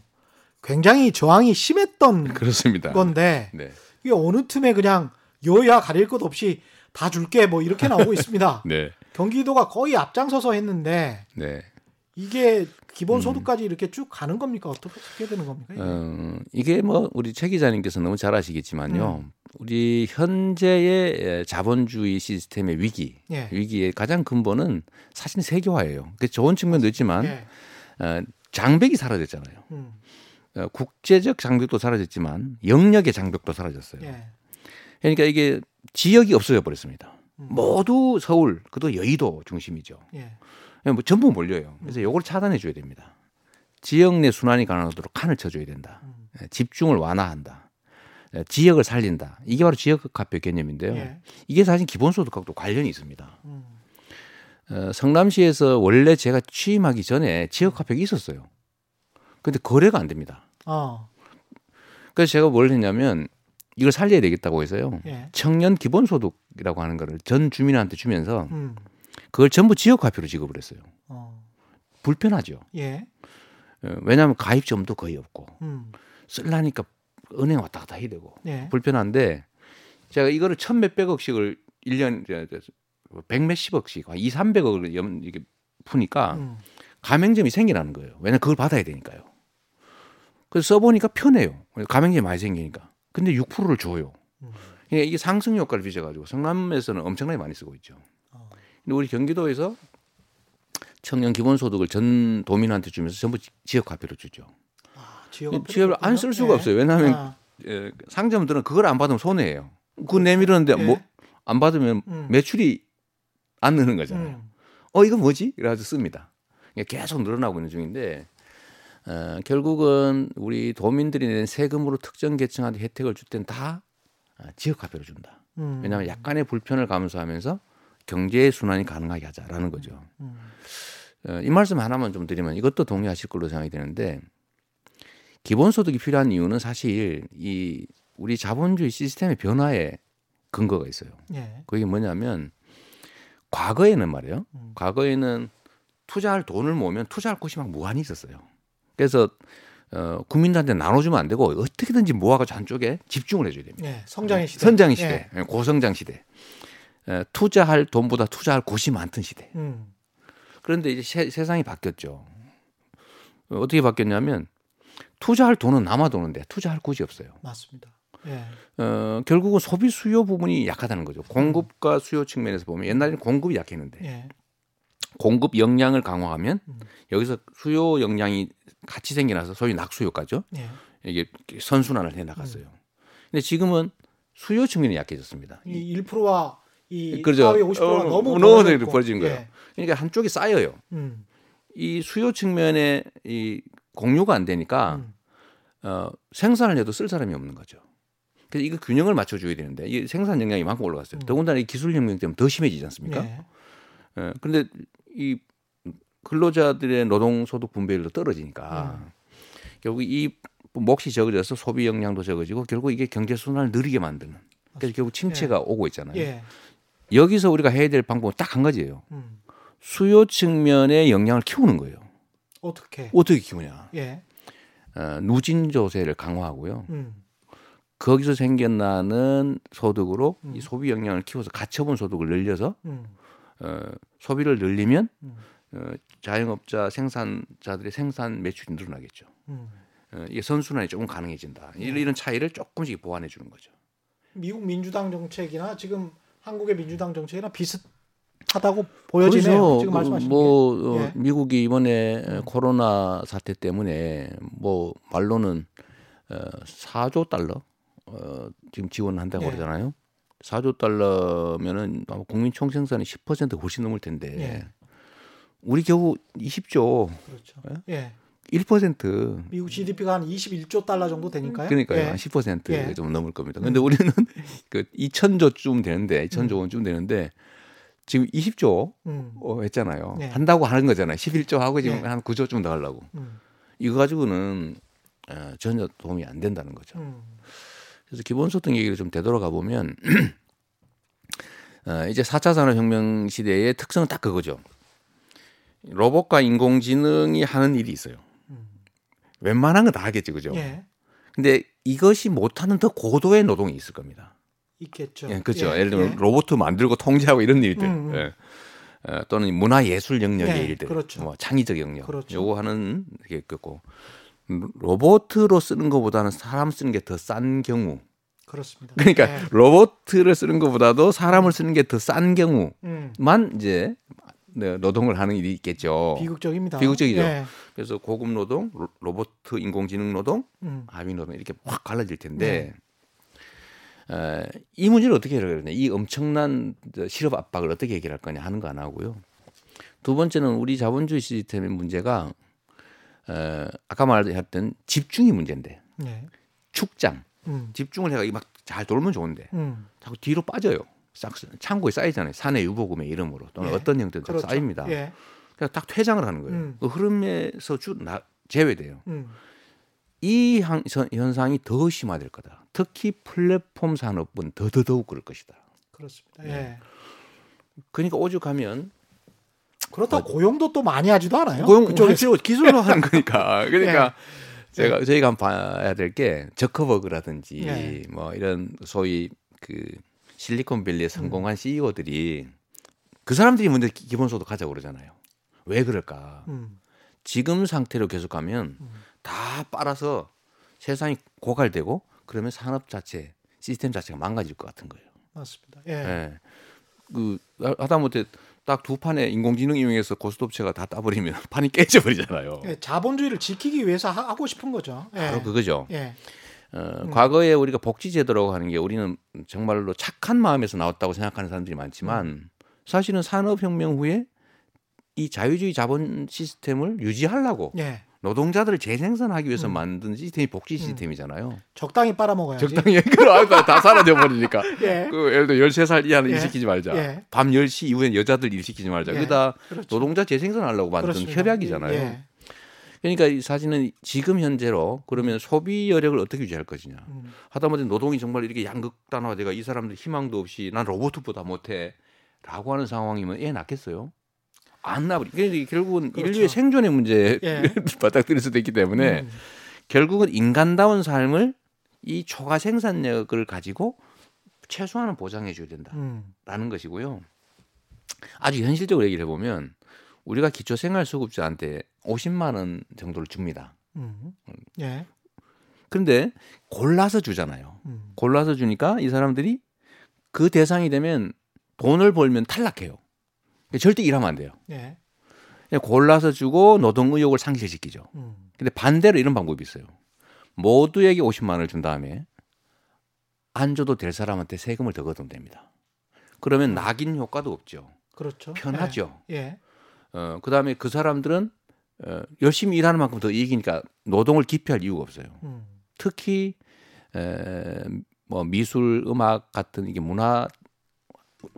굉장히 저항이 심했던
그렇습니다.
건데
네.
이게 어느 틈에 그냥 여야 가릴 것 없이 다 줄게 뭐 이렇게 나오고 있습니다.
네.
경기도가 거의 앞장서서 했는데
네.
이게 기본 소득까지 이렇게 쭉 가는 겁니까? 어떻게 되는 겁니까? 이게?
어, 이게 뭐 우리 최 기자님께서 너무 잘 아시겠지만요.
음.
우리 현재의 자본주의 시스템의 위기,
예.
위기의 가장 근본은 사실 세계화예요. 그 좋은 측면도 있지만
예.
어, 장벽이 사라졌잖아요.
음.
어, 국제적 장벽도 사라졌지만 영역의 장벽도 사라졌어요.
예.
그러니까 이게 지역이 없어져 버렸습니다.
음.
모두 서울, 그도 여의도 중심이죠.
예.
뭐 전부 몰려요. 그래서 요걸 차단해 줘야 됩니다. 지역 내 순환이 가능하도록 칸을 쳐줘야 된다.
음.
예, 집중을 완화한다. 예, 지역을 살린다. 이게 바로 지역 카페 개념인데요.
예.
이게 사실 기본소득하고도 관련이 있습니다.
음.
어, 성남시에서 원래 제가 취임하기 전에 지역 카페가 있었어요. 근데 거래가 안 됩니다.
어.
그래서 제가 뭘 했냐면 이걸 살려야 되겠다고 해서요.
예.
청년 기본소득이라고 하는 거를 전 주민한테 주면서
음.
그걸 전부 지역 카페로 지급을 했어요.
어.
불편하죠.
예.
어, 왜냐하면 가입점도 거의 없고
음.
쓸라니까 은행 왔다 갔다 해야 되고
예.
불편한데 제가 이거를 천 몇백억씩을 1년 백 몇십억씩 한 2, 300억을 염 이게 푸니까
음.
가맹점이 생기라는 거예요. 왜냐면 그걸 받아야 되니까요. 그래서 써보니까 편해요. 가맹점이 많이 생기니까. 근데 6%를 줘요.
음.
그러니까 이게 상승 효과를 빚어가지고 성남에서는 엄청나게 많이 쓰고 있죠.
어.
근데 우리 경기도에서 청년 기본소득을 전 도민한테 주면서 전부 지- 지역 화폐로 주죠.
아, 지역
지역을 안 쓸 수가 없어요. 왜냐하면
아,
예, 상점들은 그걸 안 받으면 손해예요. 그거 내밀었는데
예.
뭐안 받으면
음.
매출이 안 느는 거잖아요.
음.
어 이거 뭐지? 그래가지고 씁니다. 계속 늘어나고 있는 중인데 어, 결국은 우리 도민들이 낸 세금으로 특정 계층한테 혜택을 줄 땐다 아, 지역 화폐로 준다.
음.
왜냐하면 약간의 불편을 감수하면서 경제 순환이 가능하게 하자라는 거죠.
음.
어, 이 말씀 하나만 좀 드리면 이것도 동의하실 걸로 생각이 되는데 기본소득이 필요한 이유는 사실 이 우리 자본주의 시스템의 변화에 근거가 있어요.
예.
그게 뭐냐면 과거에는 말이에요.
음.
과거에는 투자할 돈을 모으면 투자할 곳이 막 무한히 있었어요. 그래서 어, 국민들한테 나눠주면 안 되고 어떻게든지 모아가지고 한쪽에 집중을 해줘야 됩니다.
예. 성장의 시대.
선장의 시대, 예, 고성장 시대. 에, 투자할 돈보다 투자할 곳이 많던 시대.
예. 음.
그런데 이제 세, 세상이 바뀌었죠. 어, 어떻게 바뀌었냐면 투자할 돈은 남아 도는데 투자할 곳이 없어요.
맞습니다. 예.
어, 결국은 소비 수요 부분이 약하다는 거죠. 공급과 수요 측면에서 보면 옛날에는 공급이 약했는데
예.
공급 역량을 강화하면
음.
여기서 수요 역량이 같이 생겨나서 소위 낙수효과죠.
예.
이게 선순환을 해 나갔어요. 근데 지금은 수요 측면이 약해졌습니다.
이 1%와 이
그렇죠.
4위 50%가
어,
너무
너무. 벌어진 거예요.
예.
그러니까 한쪽이 쌓여요.
음.
이 수요 측면에 이 공유가 안 되니까
음.
어, 생산을 해도 쓸 사람이 없는 거죠. 그래서 이거 균형을 맞춰줘야 되는데 이 생산 역량이 만큼 올라갔어요.
음.
더군다나 이 기술 혁명 때문에 더 심해지지 않습니까?
예.
예. 그런데 이 근로자들의 노동 소득 분배율도 떨어지니까
음.
결국 이 몫이 적어져서 소비 역량도 적어지고 결국 이게 경제 순환을 느리게 만드는. 그래서 결국 침체가 오고 있잖아요.
예.
여기서 우리가 해야 될 방법은 딱 한 가지예요.
음.
수요 측면의 역량을 키우는 거예요.
어떻게?
어떻게 키우냐?
예.
어, 누진 조세를 강화하고요.
음.
거기서 생겨나는 소득으로
음.
이 소비 역량을 키워서 가처분 소득을 늘려서
음.
어, 소비를 늘리면
음.
어, 자영업자 생산자들의 생산 매출이 늘어나겠죠.
음.
어, 이게 선순환이 조금 가능해진다. 이런, 이런 차이를 조금씩 보완해 주는 거죠.
미국 민주당 정책이나 지금 한국의 민주당 정책이나 비슷하다고 보여지네요. 지금
그
말씀하신
뭐
게.
어,
예.
미국이 이번에 코로나 사태 때문에 뭐 말로는 어, 4조 달러 어, 지금 지원한다고
예.
그러잖아요. 4조 달러면은 아마 국민 총생산의 10% 훨씬 넘을 텐데
예.
우리 겨우 20조
그렇죠. 예.
1%
미국 GDP가 한 21조 달러 정도 되니까요.
그러니까요.
예.
한 10%좀
예.
넘을 겁니다. 근데 우리는 그 2천조쯤 되는데 2천조 원쯤 되는데 지금 20조
음.
어, 했잖아요.
예.
한다고 하는 거잖아요. 11조 하고 지금
예.
한 9조쯤 더 하려고.
음.
이거 가지고는 어, 전혀 도움이 안 된다는 거죠.
음.
그래서 기본소득 얘기를 좀 되돌아가 보면 어, 이제 4차 산업혁명 시대의 특성은 딱 그거죠. 로봇과 인공지능이 하는 일이 있어요.
음.
웬만한 건 다 하겠지, 그죠?
예.
근데 이것이 못하는 더 고도의 노동이 있을 겁니다.
있겠죠.
예, 그렇죠.
예.
예, 를 들면
예.
로봇 만들고 통제하고 이런 일들,
음, 음.
예. 어, 또는 문화 예술 영역의
예,
일들,
그렇죠.
뭐 창의적 영역,
그렇죠.
요거 하는 게 있겠고 로봇으로 쓰는 것보다는 사람 쓰는 게 더 싼 경우.
그렇습니다.
그러니까
예.
로봇을 쓰는 것보다도 사람을 쓰는 게 더 싼 경우만
음.
이제 네, 노동을 하는 일이 있겠죠.
비극적입니다.
비극적이죠.
예.
그래서 고급 노동, 로- 로봇 인공지능 노동,
음.
하위 노동 이렇게 확 갈라질 텐데 에, 이 문제를 어떻게 해결해야 되냐? 이 엄청난 저 실업 압박을 어떻게 해결할 거냐 하는 거 안 하고요. 두 번째는 우리 자본주의 시스템의 문제가 에, 아까 말했던 집중이 문제인데
예.
축장
음.
집중을 해가 막 잘 돌면 좋은데
음.
자꾸 뒤로 빠져요. 싹 창고에 쌓이잖아요. 사내 유보금의 이름으로 또는
예.
어떤 형태든
그렇죠.
쌓입니다.
예.
그래서 딱 퇴장을 하는 거예요.
음.
그 흐름에서 쭉 나, 제외돼요.
음.
이 현- 현- 현상이 더 심화될 거다. 특히 플랫폼 산업은 더더더욱 그럴 것이다.
그렇습니다.
네.
예.
그러니까 오죽하면
그렇다고 고용도 또 많이 하지도 않아요.
고용
그쪽에서.
기술로 하는 거니까. 그러니까
예.
제가 저희가 한번 봐야 될 게 저커버그라든지
예.
뭐 이런 소위 그 실리콘밸리에
음.
성공한 CEO들이 그 사람들이 먼저 기- 기본소득 하자고 그러잖아요. 왜 그럴까?
음.
지금 상태로 계속 가면 다 빨아서 세상이 고갈되고 그러면 산업 자체 시스템 자체가 망가질 것 같은 거예요.
맞습니다. 예.
예. 그 하다못해 딱 두 판에 인공지능 이용해서 고스톱체가 다 따버리면 판이 깨져버리잖아요.
예, 자본주의를 지키기 위해서 하- 하고 싶은 거죠. 예.
바로 그거죠.
예.
어, 과거에 우리가 복지제도라고 하는 게 우리는 정말로 착한 마음에서 나왔다고 생각하는 사람들이 많지만 사실은 산업혁명 후에 이 자유주의 자본 시스템을 유지하려고
예.
노동자들을 재생산하기 위해서 만든 시스템이 복지 시스템이잖아요.
적당히 빨아먹어야지.
적당히 그럼 다 사라져 버리니까.
예.
그 예를 들어 13살 이하는
예.
일 시키지 말자.
예.
밤 10시 이후에 여자들 일 시키지 말자.
예.
그다
그렇죠.
노동자 재생산하려고 만든
그렇습니다.
협약이잖아요.
예.
그러니까 이 사실은 지금 현재로 그러면 소비 여력을 어떻게 유지할 것이냐.
음.
하다못해 노동이 정말 이렇게 양극단화되가 이 사람들 희망도 없이 난 로봇보다 못해라고 하는 상황이면 애 낳겠어요? 안 나버리. 그러니까 결국은
그렇죠.
인류의 생존의 문제에
예.
바닥들일 수도 있기 때문에
음.
결국은 인간다운 삶을 이 초과 생산력을 가지고 최소한은 보장해 줘야 된다라는
음.
것이고요. 아주 현실적으로 얘기를 해보면 우리가 기초생활수급자한테 50만 원 정도를 줍니다.
음. 예.
그런데 골라서 주잖아요.
음.
골라서 주니까 이 사람들이 그 대상이 되면 돈을 벌면 탈락해요. 절대 일하면 안 돼요.
예.
골라서 주고 노동 의욕을 상실시키죠.
음.
근데 반대로 이런 방법이 있어요. 모두에게 50만 원을 준 다음에 안 줘도 될 사람한테 세금을 더 걷으면 됩니다. 그러면 낙인 효과도 없죠.
그렇죠.
편하죠.
예. 예.
어, 그 다음에 그 사람들은 어, 열심히 일하는 만큼 더 이익이니까 노동을 기피할 이유가 없어요.
음.
특히 에, 뭐 미술, 음악 같은 이게 문화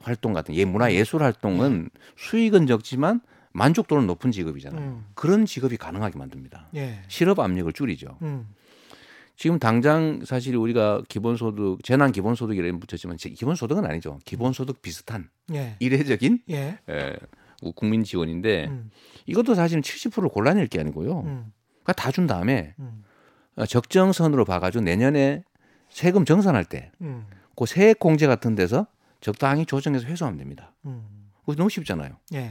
활동 같은 예 문화 예술 활동은 수익은 적지만 만족도는 높은 직업이잖아요.
음.
그런 직업이 가능하게 만듭니다.
예.
실업 압력을 줄이죠.
음.
지금 당장 사실 우리가 기본소득, 재난 기본소득이라는 붙였지만 제- 기본소득은 아니죠. 기본소득 비슷한
예.
이례적인
예.
에, 국민 지원인데
음.
이것도 사실은 70%를 골라낼 게 아니고요.
음.
그러니까 다 준 다음에
음.
어, 적정선으로 봐가지고 내년에 세금 정산할 때
음.
그 세액 공제 같은 데서 적당히 조정해서 회수하면 됩니다.
음.
그거 너무 쉽잖아요.
예.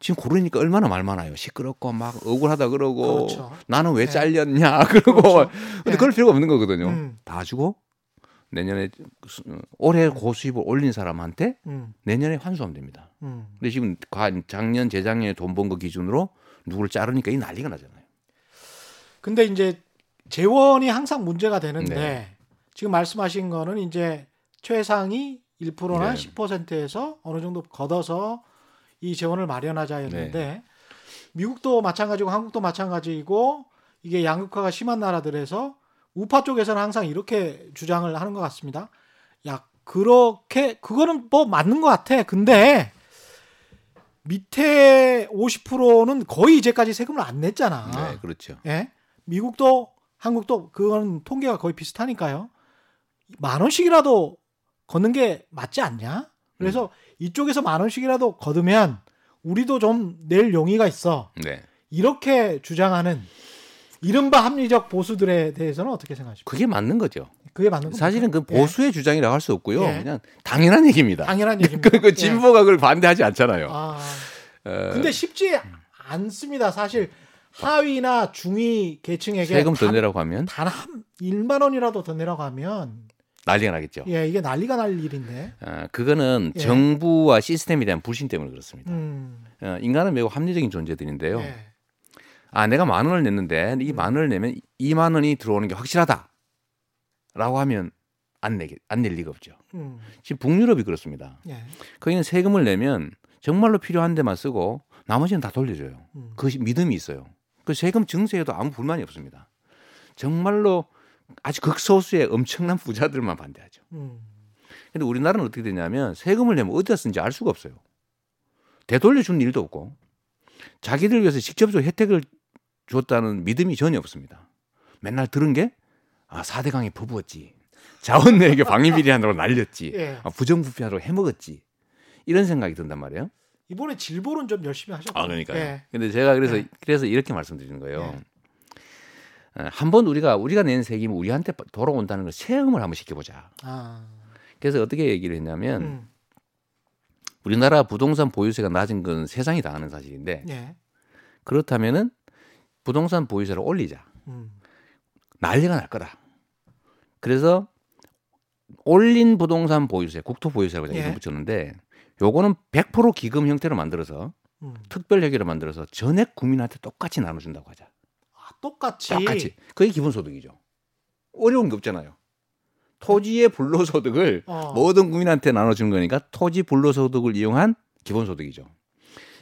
지금 고르니까 얼마나 말 많아요. 시끄럽고 막 억울하다 그러고
그렇죠.
나는 왜
네.
잘렸냐 그러고
그렇죠.
근데
네.
그럴 필요가 없는 거거든요.
음.
다 주고 내년에 수- 올해 고수입을 올린 사람한테
음.
내년에 환수하면 됩니다.
음.
근데 지금 과- 작년 재작년에 돈 번 거 기준으로 누구를 자르니까 이 난리가 나잖아요.
근데 이제 재원이 항상 문제가 되는데
네.
지금 말씀하신 거는 이제 최상위 1%나
네.
10%에서 어느 정도 걷어서 이 재원을 마련하자였는데
네.
미국도 마찬가지고 한국도 마찬가지고 이게 양극화가 심한 나라들에서 우파 쪽에서는 항상 이렇게 주장을 하는 것 같습니다. 야 그렇게 그거는 뭐 맞는 것 같아. 근데 밑에 50%는 거의 이제까지 세금을 안 냈잖아.
네, 그렇죠.
예? 미국도 한국도 그건 통계가 거의 비슷하니까요. 만 원씩이라도 걷는 게 맞지 않냐? 그래서 이쪽에서 만 원씩이라도 걷으면 우리도 좀 낼 용의가 있어.
네.
이렇게 주장하는 이른바 합리적 보수들에 대해서는 어떻게 생각하십니까?
그게 맞는 거죠.
그게 맞는 겁니까?
사실은 그
예.
보수의 주장이라고 할 수 없고요.
예.
그냥 당연한 얘기입니다.
당연한 얘기입니다.
그, 그
예.
진보가 그걸 반대하지 않잖아요.
아,
어,
근데 쉽지 않습니다. 사실 하위나 중위 계층에게
세금 더
단-
내라고 하면
단한 1만 원이라도 더 내라고 하면
난리가 나겠죠.
예, 이게 난리가 날 일인데.
어, 그거는
예.
정부와 시스템에 대한 불신 때문에 그렇습니다.
음.
어, 인간은 매우 합리적인 존재들인데요.
예.
아, 내가 만 원을 냈는데 이 만 원을 내면 2만 원이 들어오는 게 확실하다. 라고 하면 안 내게 안 낼 리가 없죠.
음.
지금 북유럽이 그렇습니다.
예.
거기는 세금을 내면 정말로 필요한 데만 쓰고 나머지는 다 돌려줘요.
음.
그 믿음이 있어요. 그 세금 증세에도 아무 불만이 없습니다. 정말로 아주 극소수의 엄청난 부자들만 반대하죠.
음.
근데 우리나라는 어떻게 되냐면 세금을 내면 어디다 쓰는지 알 수가 없어요. 되돌려 주는 일도 없고 자기들 위해서 직접적으로 혜택을 줬다는 믿음이 전혀 없습니다. 맨날 들은 게 아, 4대 강이 퍼부었지. 자원내에게 방위 비리하느라고 날렸지.
예.
아, 부정부패하러 해먹었지. 이런 생각이 든단 말이에요.
이번에 질보는 좀 열심히 하셨고.
아, 그러니까요.
예.
근데 제가 그래서
네.
그래서 이렇게 말씀드리는 거예요.
네.
어, 한번 우리가 우리가 낸 세금이 우리한테 돌아온다는 걸 체험을 한번 시켜보자.
아.
그래서 어떻게 얘기를 했냐면
음.
우리나라 부동산 보유세가 낮은 건 세상이 다 아는 사실인데
예.
그렇다면은 부동산 보유세를 올리자.
음.
난리가 날 거다. 그래서 올린 부동산 보유세, 국토 보유세라고 제가
예.
이름 붙였는데 요거는 100% 기금 형태로 만들어서
음.
특별 회계로 만들어서 전액 국민한테 똑같이 나눠준다고 하자.
아, 똑같이.
똑같이. 그게 기본소득이죠. 어려운 게 없잖아요. 토지의 불로소득을
어.
모든 국민한테 나눠주는 거니까 토지 불로소득을 이용한 기본소득이죠.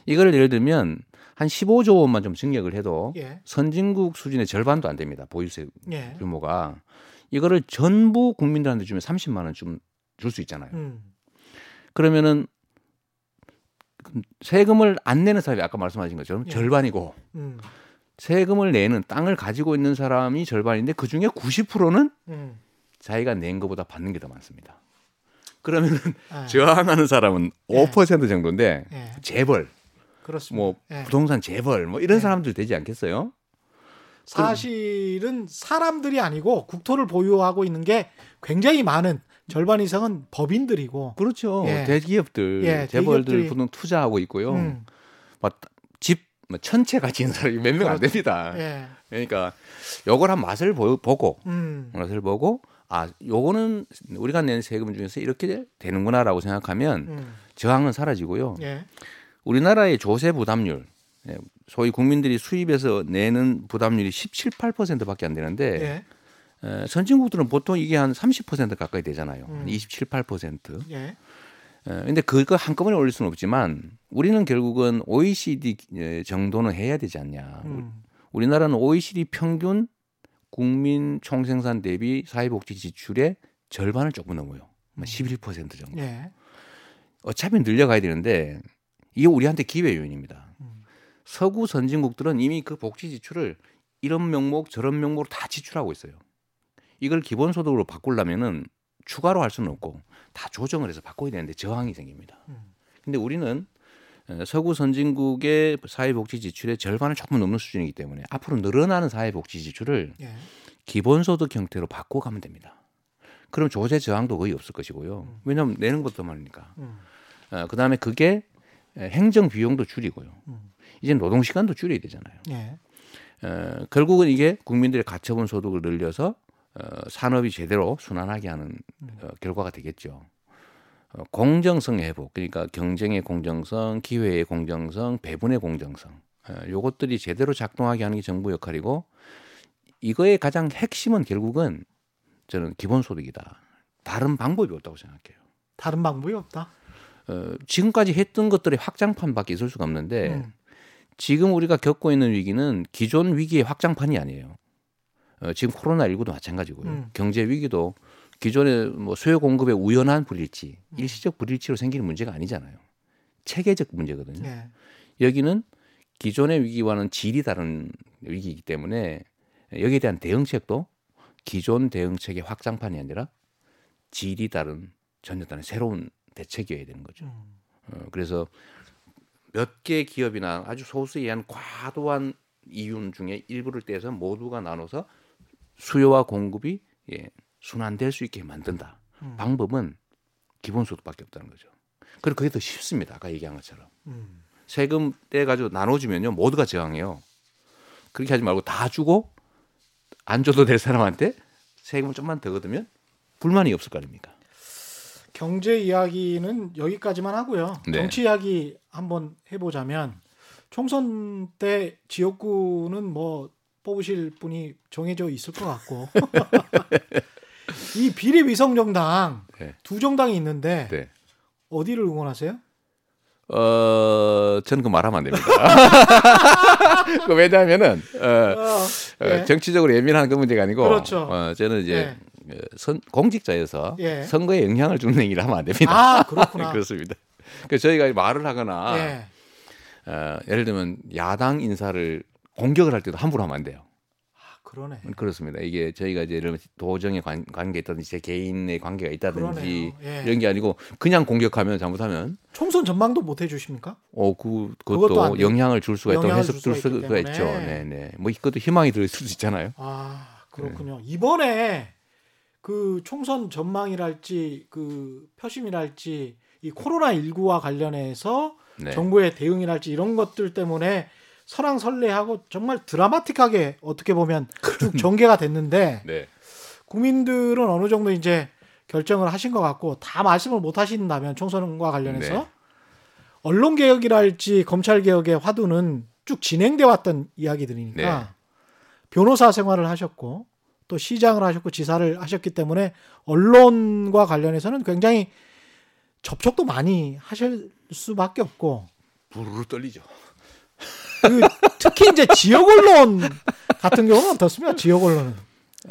이걸 예를 들면 한 15조 원만 좀 증액을 해도
예.
선진국 수준의 절반도 안 됩니다. 보유세
예.
규모가 이거를 전부 국민들한테 주면 30만 원좀줄수 있잖아요.
음.
그러면은 세금을 안 내는 사람이 아까 말씀하신 것처럼
예.
절반이고
음.
세금을 내는 땅을 가지고 있는 사람이 절반인데 그 중에 90%는
음.
자기가 낸 것보다 받는 게 더 많습니다. 그러면은
아.
저항하는 사람은
예.
5% 정도인데
예.
재벌,
그렇습니다.
뭐
예.
부동산 재벌, 뭐 이런
예.
사람들 되지 않겠어요?
사실은 사람들이 아니고 국토를 보유하고 있는 게 굉장히 많은 절반 이상은 법인들이고.
그렇죠.
예.
대기업들,
예,
재벌들 부동 투자하고 있고요.
음.
집뭐 천채 가진 사람이 몇 명안
그렇죠.
됩니다.
예.
그러니까 요걸 한 맛을 보, 보고
음.
맛을 보고 아 요거는 우리가 낸 세금 중에서 이렇게 되는구나라고 생각하면
음.
저항은 사라지고요.
예.
우리나라의 조세 부담률 예, 소위 국민들이 수입에서 내는 부담률이 17, 8%밖에 안 되는데
예.
에, 선진국들은 보통 이게 한 30% 가까이 되잖아요.
음.
한 27, 8%.
예.
에, 근데 그거 한꺼번에 올릴 수는 없지만 우리는 결국은 OECD 에, 정도는 해야 되지 않냐.
음.
우리나라는 OECD 평균 국민 총생산 대비 사회복지 지출의 절반을 조금 넘어요.
음.
11% 정도.
예.
어차피 늘려가야 되는데 이게 우리한테 기회 요인입니다.
음.
서구 선진국들은 이미 그 복지 지출을 이런 명목 저런 명목으로 다 지출하고 있어요. 이걸 기본소득으로 바꾸려면은 추가로 할 수는 없고 다 조정을 해서 바꿔야 되는데 저항이 생깁니다.
음.
근데 우리는 어, 서구 선진국의 사회복지 지출의 절반을 조금 넘는 수준이기 때문에 앞으로 늘어나는 사회복지 지출을
예.
기본소득 형태로 바꿔가면 됩니다. 그럼 조세 저항도 거의 없을 것이고요. 왜냐하면 내는 것도 많으니까.
음.
어, 그 다음에 그게 에, 행정 비용도 줄이고요.
음.
이제 노동 시간도 줄여야 되잖아요.
예.
어, 결국은 이게 국민들의 가처분 소득을 늘려서 어, 산업이 제대로 순환하게 하는 어, 결과가 되겠죠. 어, 공정성 회복, 그러니까 경쟁의 공정성, 기회의 공정성, 배분의 공정성, 어, 요것들이 제대로 작동하게 하는 게 정부 역할이고 이거의 가장 핵심은 결국은 저는 기본소득이다. 다른 방법이 없다고 생각해요.
다른 방법이 없다.
어, 지금까지 했던 것들의 확장판밖에 있을 수가 없는데
음.
지금 우리가 겪고 있는 위기는 기존 위기의 확장판이 아니에요. 어, 지금 코로나 19도 마찬가지고요.
음.
경제 위기도 기존의 뭐 수요 공급의 우연한 불일치,
음.
일시적 불일치로 생기는 문제가 아니잖아요. 체계적 문제거든요.
예.
여기는 기존의 위기와는 질이 다른 위기이기 때문에 여기에 대한 대응책도 기존 대응책의 확장판이 아니라 질이 다른 전혀 다른 새로운 대책이어야 되는 거죠.
음.
어, 그래서 몇 개 기업이나 아주 소수에 의한 과도한 이윤 중에 일부를 떼서 모두가 나눠서 수요와 공급이 예, 순환될 수 있게 만든다.
음.
방법은 기본소득밖에 없다는 거죠. 그리고 그게 더 쉽습니다. 아까 얘기한 것처럼
음.
세금 떼 가지고 나눠주면요 모두가 저항해요. 그렇게 하지 말고 다 주고 안 줘도 될 사람한테 세금을 좀만 더 걷으면 불만이 없을 거 아닙니까?
경제 이야기는 여기까지만 하고요.
네.
정치 이야기 한번 해보자면 총선 때 지역구는 뭐 뽑으실 분이 정해져 있을 것 같고 이 비례 위성 정당
네.
두 정당이 있는데
네.
어디를 응원하세요?
어, 저는 그 말하면 안 됩니다. 그 왜냐하면은 어,
어,
어,
예.
정치적으로 예민한 그 문제가 아니고
그렇죠.
어, 저는 이제
예.
어, 선, 공직자여서
예.
선거에 영향을 주는 얘기를 하면 안 됩니다.
아 그렇구나.
그렇습니다. 그래서 저희가 말을 하거나
예.
어, 예를 들면 야당 인사를 공격을 할 때도 함부로 하면 안 돼요.
아, 그러네.
그렇습니다. 이게 저희가 이제 들면 도정의 관, 관계 있다든지 제 개인의 관계가 있다든지.
예.
이런 게 아니고 그냥 공격하면 잘못하면
총선 전망도 못 해주십니까?
어, 그,
그것도 안
그것도
돼.
영향을 줄 수가 있다고
영향을
해석 줄줄
수가
있죠. 네, 네. 뭐 이것도 희망이 들을 수도 있잖아요.
아 그렇군요. 이번에 그 총선 전망이랄지 그 표심이랄지 이 코로나 19와 관련해서
네.
정부의 대응이랄지 이런 것들 때문에 설왕설래하고 정말 드라마틱하게 어떻게 보면 쭉 전개가 됐는데
네.
국민들은 어느 정도 이제 결정을 하신 것 같고 다 말씀을 못 하신다면 총선과 관련해서
네.
언론 개혁이랄지 검찰 개혁의 화두는 쭉 진행돼 왔던 이야기들이니까
네.
변호사 생활을 하셨고 또 시장을 하셨고 지사를 하셨기 때문에 언론과 관련해서는 굉장히 접촉도 많이 하실 수밖에 없고
부르르 떨리죠.
그 특히 이제 지역 언론 같은 경우는 어떻습니까? 지역 언론은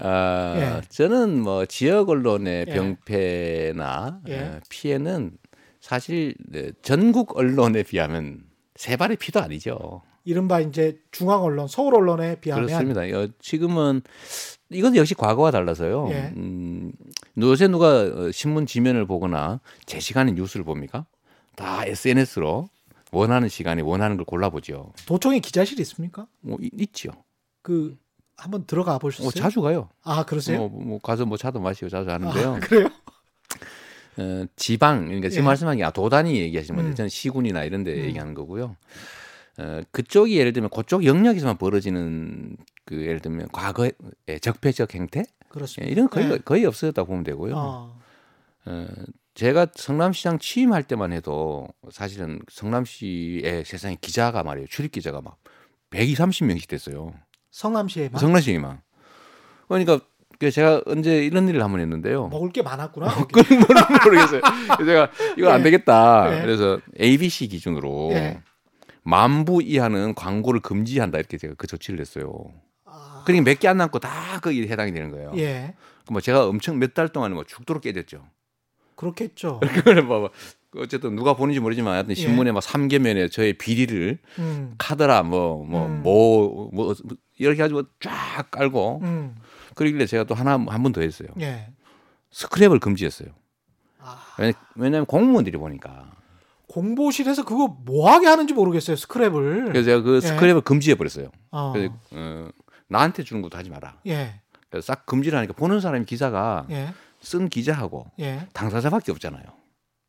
아,
예.
저는 뭐 지역 언론의
예.
병폐나
예.
어, 피해는 사실 네, 전국 언론에 비하면 세 발의 피도 아니죠.
이른바 이제 중앙 언론, 서울 언론에 비하면
그렇습니다. 어, 지금은 이건 역시 과거와 달라서요.
예.
음, 요새 누가 어, 신문 지면을 보거나 제 시간에 뉴스를 봅니까? 다 SNS로 원하는 시간에 원하는 걸 골라보죠.
도청에 기자실이 있습니까?
뭐 이- 있죠.
그 한번 들어가 보셨어요?
뭐 자주 가요.
아 그러세요?
뭐, 뭐 가서 뭐 차도 마시고 자주 하는데요.
아, 그래요?
어, 지방 그러니까 지금
예.
말씀하신 게 아, 도단위 얘기하시는 건데
음.
저는 시군이나 이런 데
음.
얘기하는 거고요. 어, 그쪽이 예를 들면 그쪽 영역에서만 벌어지는 그 예를 들면 과거의 적폐적 행태 예,
그렇습니다.
이런 거 거의
네.
거의 없었다고 보면 되고요.
어,
어, 제가 성남시장 취임할 때만 해도 사실은 성남시의 세상에 기자가 말이에요 출입 기자가 막 120, 30명씩 됐어요.
성남시에만
성남시에만. 그러니까 그래서 제가 언제 이런 일을 한번 했는데요.
먹을 게 많았구나.
그건 모르겠어요. 그래서 제가 이거 안
예.
되겠다.
예.
그래서 ABC 기준으로
예.
만부 이하는 광고를 금지한다 이렇게 제가 그 조치를 냈어요.
아,
그러니까 몇 개 안 남고 다 거기에 해당이 되는 거예요.
예.
그뭐 제가 엄청 몇 달 동안 뭐 죽도록 깨졌죠.
그렇겠죠.
그래 뭐 어쨌든 누가 보는지 모르지만 하여튼
예.
신문에 막 3개면에 저의 비리를
음.
카더라 뭐뭐
음.
뭐 뭐 이렇게 가지고 쫙 깔고
음.
그러길래 제가 또 하나 한 번 더 했어요.
예.
스크랩을 금지했어요.
아,
왜냐- 왜냐하면 공무원들이 보니까
공보실에서 그거 뭐 하게 하는지 모르겠어요. 스크랩을.
그래서 제가 그
예.
스크랩을 금지해 버렸어요.
어.
그래서 어, 나한테 주는 것도 하지 마라.
예.
그래서 싹 금지를 하니까 보는 사람이 기사가
예.
쓴 기자하고
예.
당사자밖에 없잖아요.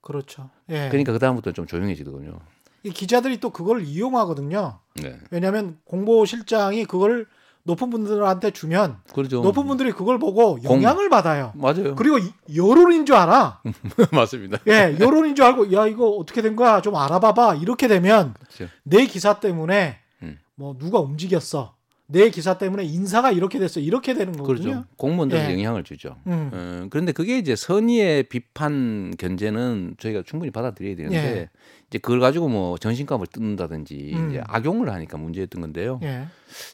그렇죠. 예.
그러니까 그 다음부터 좀 조용해지더군요.
이 기자들이 또 그걸 이용하거든요.
네,
왜냐하면 공보실장이 그걸 높은 분들한테 주면
그렇죠.
높은 분들이 그걸 보고 영향을 받아요.
맞아요.
그리고 이- 여론인 줄 알아.
맞습니다.
예, 여론인 줄 알고 야 이거 어떻게 된 거야 좀 알아봐봐 이렇게 되면
그렇죠.
내 기사 때문에
음.
뭐 누가 움직였어 내 기사 때문에 인사가 이렇게 됐어 이렇게 되는 거거든요.
그렇죠. 공무원들에
예.
영향을 주죠.
음.
어, 그런데 그게 이제 선의의 비판 견제는 저희가 충분히 받아들여야 되는데
예.
이제 그걸 가지고 뭐 정신감을 뜯는다든지
음.
이제 악용을 하니까 문제였던 건데요.
예.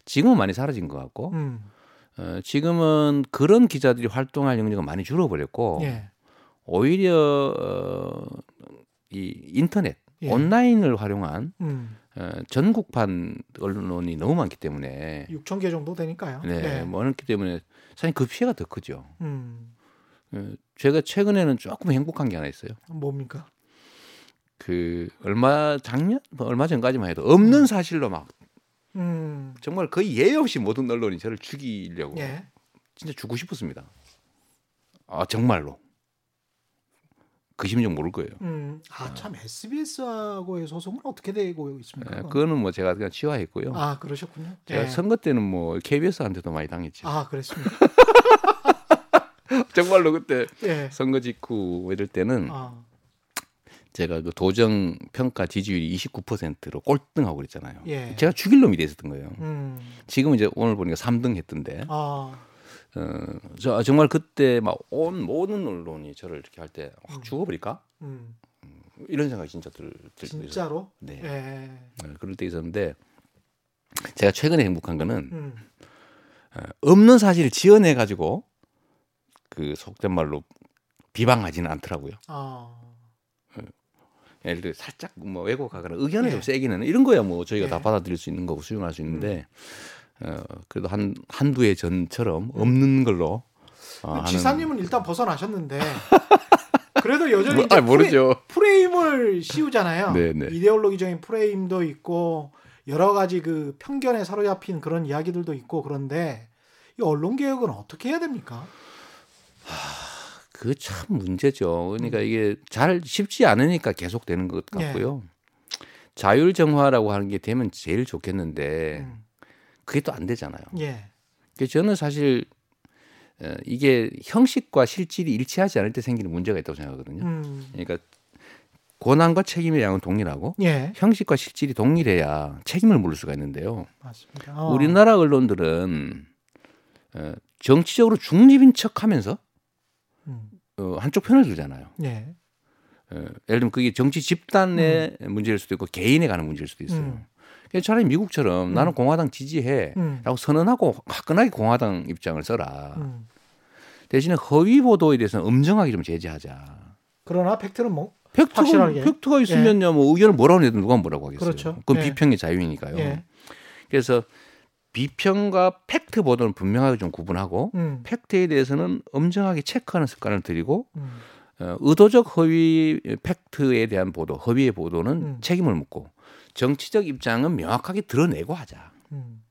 지금은 많이 사라진 것 같고
음.
어, 지금은 그런 기자들이 활동할 영역은 많이 줄어버렸고
예.
오히려 어, 이 인터넷
예.
온라인을 활용한
음.
어, 전국판 언론이 너무 많기 때문에
6천 개 정도 되니까요.
네,
예.
뭐 그렇기 때문에 사실 그 피해가 더 크죠.
음.
어, 제가 최근에는 조금 행복한 게 하나 있어요.
뭡니까?
그 얼마 작년 뭐 얼마 전까지만 해도 없는 사실로 막
음.
정말 거의 예의 없이 모든 언론이 저를 죽이려고
예.
진짜 죽고 싶었습니다. 아 정말로 그 심정 모를 거예요.
음. 아, 참 SBS하고의 소송은 어떻게 되고 있습니까?
예,
그건?
그거는 뭐 제가 그냥 치화했고요.
아, 그러셨군요.
제가
예.
선거 때는 뭐 KBS한테도 많이 당했죠.
아, 그랬습니다.
정말로 그때
예.
선거 직후 이럴 때는
아.
제가 그 도정 평가 지지율이 29%로 꼴등하고 그랬잖아요.
예.
제가 죽일 놈이 돼 있었던 거예요.
음.
지금 이제 오늘 보니까 3등 했던데.
아.
어, 저 정말 그때 막 온 모든 언론이 저를 이렇게 할 때확
음.
죽어버릴까?
음.
이런 생각이 진짜 들, 들
진짜로?
네.
예.
네, 그럴 때 있었는데 제가 최근에 행복한 거는
음.
어, 없는 사실을 지어내 가지고 그 속된 말로 비방하지는 않더라고요.
아.
예를 들어 살짝 뭐 왜곡하거나 의견을
예.
좀 세게 내는 이런 거야 뭐 저희가
예.
다 받아들일 수 있는 거고 수용할 수 있는데 어, 그래도 한 한두 해 전처럼 없는 걸로 어, 하는-
지사님은 일단 벗어나셨는데 그래도 여전히
아, 모르죠.
프레, 임을 씌우잖아요.
네, 네.
이데올로기적인 프레임도 있고 여러 가지 그 편견에 사로잡힌 그런 이야기들도 있고 그런데 이 언론 개혁은 어떻게 해야 됩니까?
그참 문제죠. 그러니까 이게 잘 쉽지 않으니까 계속 되는 것
예.
같고요. 자율 정화라고 하는 게 되면 제일 좋겠는데
음.
그게 또 안 되잖아요.
예.
저는 사실 어, 이게 형식과 실질이 일치하지 않을 때 생기는 문제가 있다고 생각하거든요.
음.
그러니까 권한과 책임의 양은 동일하고
예.
형식과 실질이 동일해야 책임을 물을 수가 있는데요.
맞습니다. 어.
우리나라 언론들은 어, 정치적으로 중립인 척하면서
음.
어, 한쪽 편을 들잖아요.
예.
어, 예를 들면 그게 정치 집단의 문제일 수도 있고 개인에 관한 문제일 수도 있어요. 차라리 미국처럼
음.
나는 공화당 지지해
음.
라고 선언하고 화끈하게 공화당 입장을 써라.
음.
대신에 허위 보도에 대해서는 엄정하게 좀 제재하자.
그러나 팩트는 뭐
팩트가,
확실하게.
팩트가 있으면요, 뭐 의견을 뭐라고 해도 누가 뭐라고 하겠어요.
그렇죠.
그건
예.
비평의 자유이니까요.
예.
그래서 비평과 팩트 보도는 분명하게 좀 구분하고
음.
팩트에 대해서는 엄정하게 체크하는 습관을 들이고
음.
어, 의도적 허위 팩트에 대한 보도, 허위의 보도는
음.
책임을 묻고 정치적 입장은 명확하게 드러내고 하자.
음.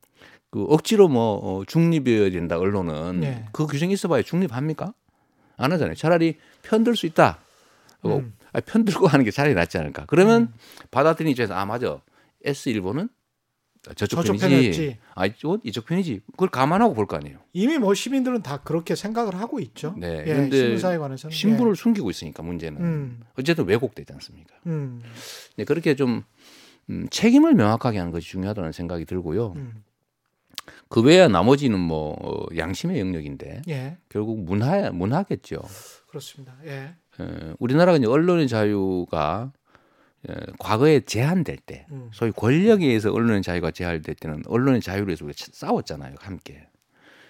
그 억지로 뭐 어, 중립이어야 된다 언론은
네.
그 규정이 있어봐야 중립합니까? 안 하잖아요. 차라리 편들 수 있다. 어,
음.
아, 편들고 하는 게 차라리 낫지 않을까. 그러면 받아들이는 입장에서 아 맞아. S 일본은 저쪽,
저쪽
편이지. 아 이쪽 이쪽 편이지. 그걸 감안하고 볼 거 아니에요.
이미 뭐 시민들은 다 그렇게 생각을 하고 있죠.
네.
예,
그런데
신문사에 관해서는
신분을 숨기고 있으니까 문제는
예. 음.
어쨌든 왜곡되지 않습니까?
음.
네, 그렇게 좀 음, 책임을 명확하게 하는 것이 중요하다는 생각이 들고요.
음.
그 외에 나머지는 뭐 어, 양심의 영역인데
예.
결국 문화 문화겠죠.
그렇습니다. 예.
에, 우리나라가 이제 언론의 자유가 에, 과거에 제한될 때,
음.
소위 권력에 의해서 언론의 자유가 제한될 때는 언론의 자유를 위해서 우리가 싸웠잖아요, 함께.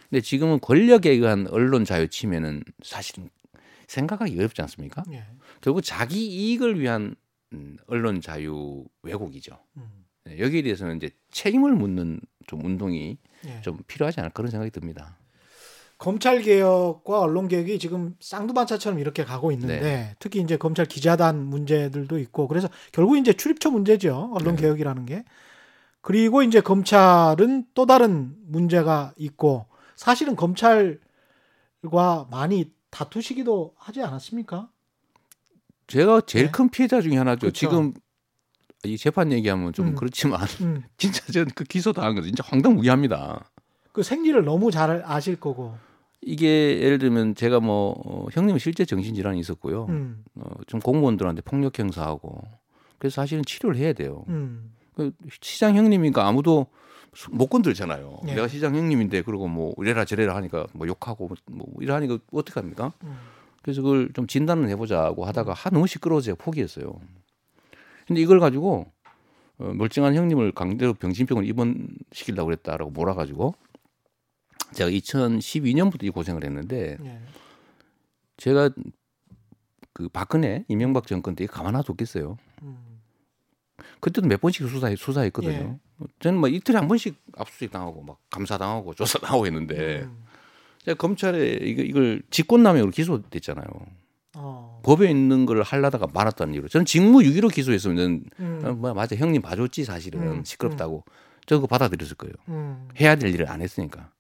근데 지금은 권력에 의한 언론 자유 침해는 사실은 생각하기 어렵지 않습니까?
예.
결국 자기 이익을 위한 음, 언론 자유 왜곡이죠.
음.
네, 여기에 대해서는 이제 책임을 묻는 좀 운동이
예.
좀 필요하지 않을까 그런 생각이 듭니다.
검찰 개혁과 언론 개혁이 지금 쌍두반차처럼 이렇게 가고 있는데
네.
특히 이제 검찰 기자단 문제들도 있고 그래서 결국 이제 출입처 문제죠 언론
네.
개혁이라는 게 그리고 이제 검찰은 또 다른 문제가 있고 사실은 검찰과 많이 다투시기도 하지 않았습니까?
제가 제일
네.
큰 피해자 중에 하나죠.
그렇죠.
지금 이 재판 얘기하면 좀
음.
그렇지만
음,
진짜 저는 그 기소 당한 거 진짜 황당무계합니다.
그 생리를 너무 잘 아실 거고
이게 예를 들면 제가 뭐 어, 형님 실제 정신질환이 있었고요.
음,
어, 좀 공무원들한테 폭력 행사하고 그래서 사실은 치료를 해야 돼요.
음,
그 시장 형님이니까 아무도 수- 못 건들잖아요.
예.
내가 시장 형님인데 그러고 뭐 이래라 저래라 하니까 뭐 욕하고 뭐 이러하니까 어떻게 합니까?
음.
그래서 그걸 좀 진단을 해보자고 하다가 하 너무 시끄러워서 제가 포기했어요. 근데 이걸 가지고 어, 멀쩡한 형님을 강제로 병신병을 입원시키려고 그랬다라고 몰아가지고 제가 2012년부터 이 고생을 했는데
예.
제가 그 박근혜 이명박 정권 때 가만 놔뒀겠어요.
음.
그때도 몇 번씩 수사해 수사했거든요. 저는 뭐 이틀에 한 번씩 압수수색 당하고 막 감사 당하고 조사 당하고 했는데
음.
검찰에 이걸 직권남용으로 기소됐잖아요.
어.
법에 있는 걸 하려다가 말았다는 이유로 저는 직무유기로 기소했으면
음.
어, 뭐 맞아 형님 봐줬지 사실은
음,
시끄럽다고 저 그거 받아들였을 거예요.
음.
해야 될 일을 안 했으니까.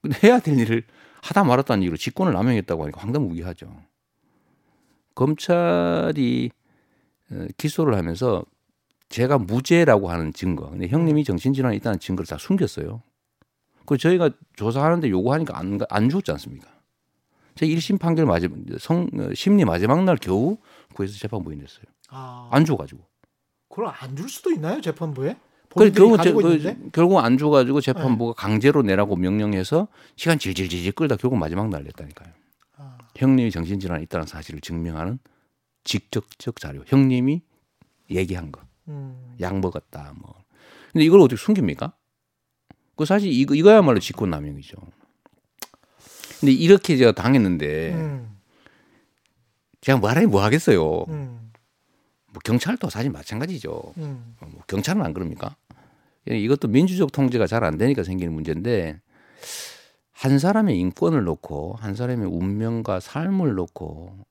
근데 해야 될 일을 하다 말았다는 이유로 직권을 남용했다고 하니까 황당무계하죠. 검찰이 어, 기소를 하면서 제가 무죄라고 하는 증거, 근데 형님이 정신질환이 있다는 증거를 다 숨겼어요. 그 저희가 조사하는데 요구하니까 안, 안 죽었지 않습니까? 제 1심 판결 마지막 성 어, 심리 마지막 날 겨우 구해서 재판부에 냈어요.
아,
안 줘가지고.
그걸 안 줄 수도 있나요 재판부에?
그
본인들이
결국
있는데?
그, 결국 안 줘가지고 재판부가 강제로 내라고 명령해서 시간 질질질질 끌다 결국 마지막 날 냈다니까요.
아,
형님이 정신질환이 있다는 사실을 증명하는 직접적 자료. 형님이 얘기한 거.
음.
약 먹었다. 뭐. 근데 이걸 어떻게 숨깁니까? 그 사실 이거 이거야말로 직권남용이죠. 근데 이렇게 제가 당했는데
음.
제가 말하니 뭐 하겠어요.
음.
뭐 경찰도 사실 마찬가지죠.
음.
뭐 경찰은 안 그럽니까? 이것도 민주적 통제가 잘 안 되니까 생기는 문제인데 한 사람의 인권을 놓고 한 사람의 운명과 삶을 놓고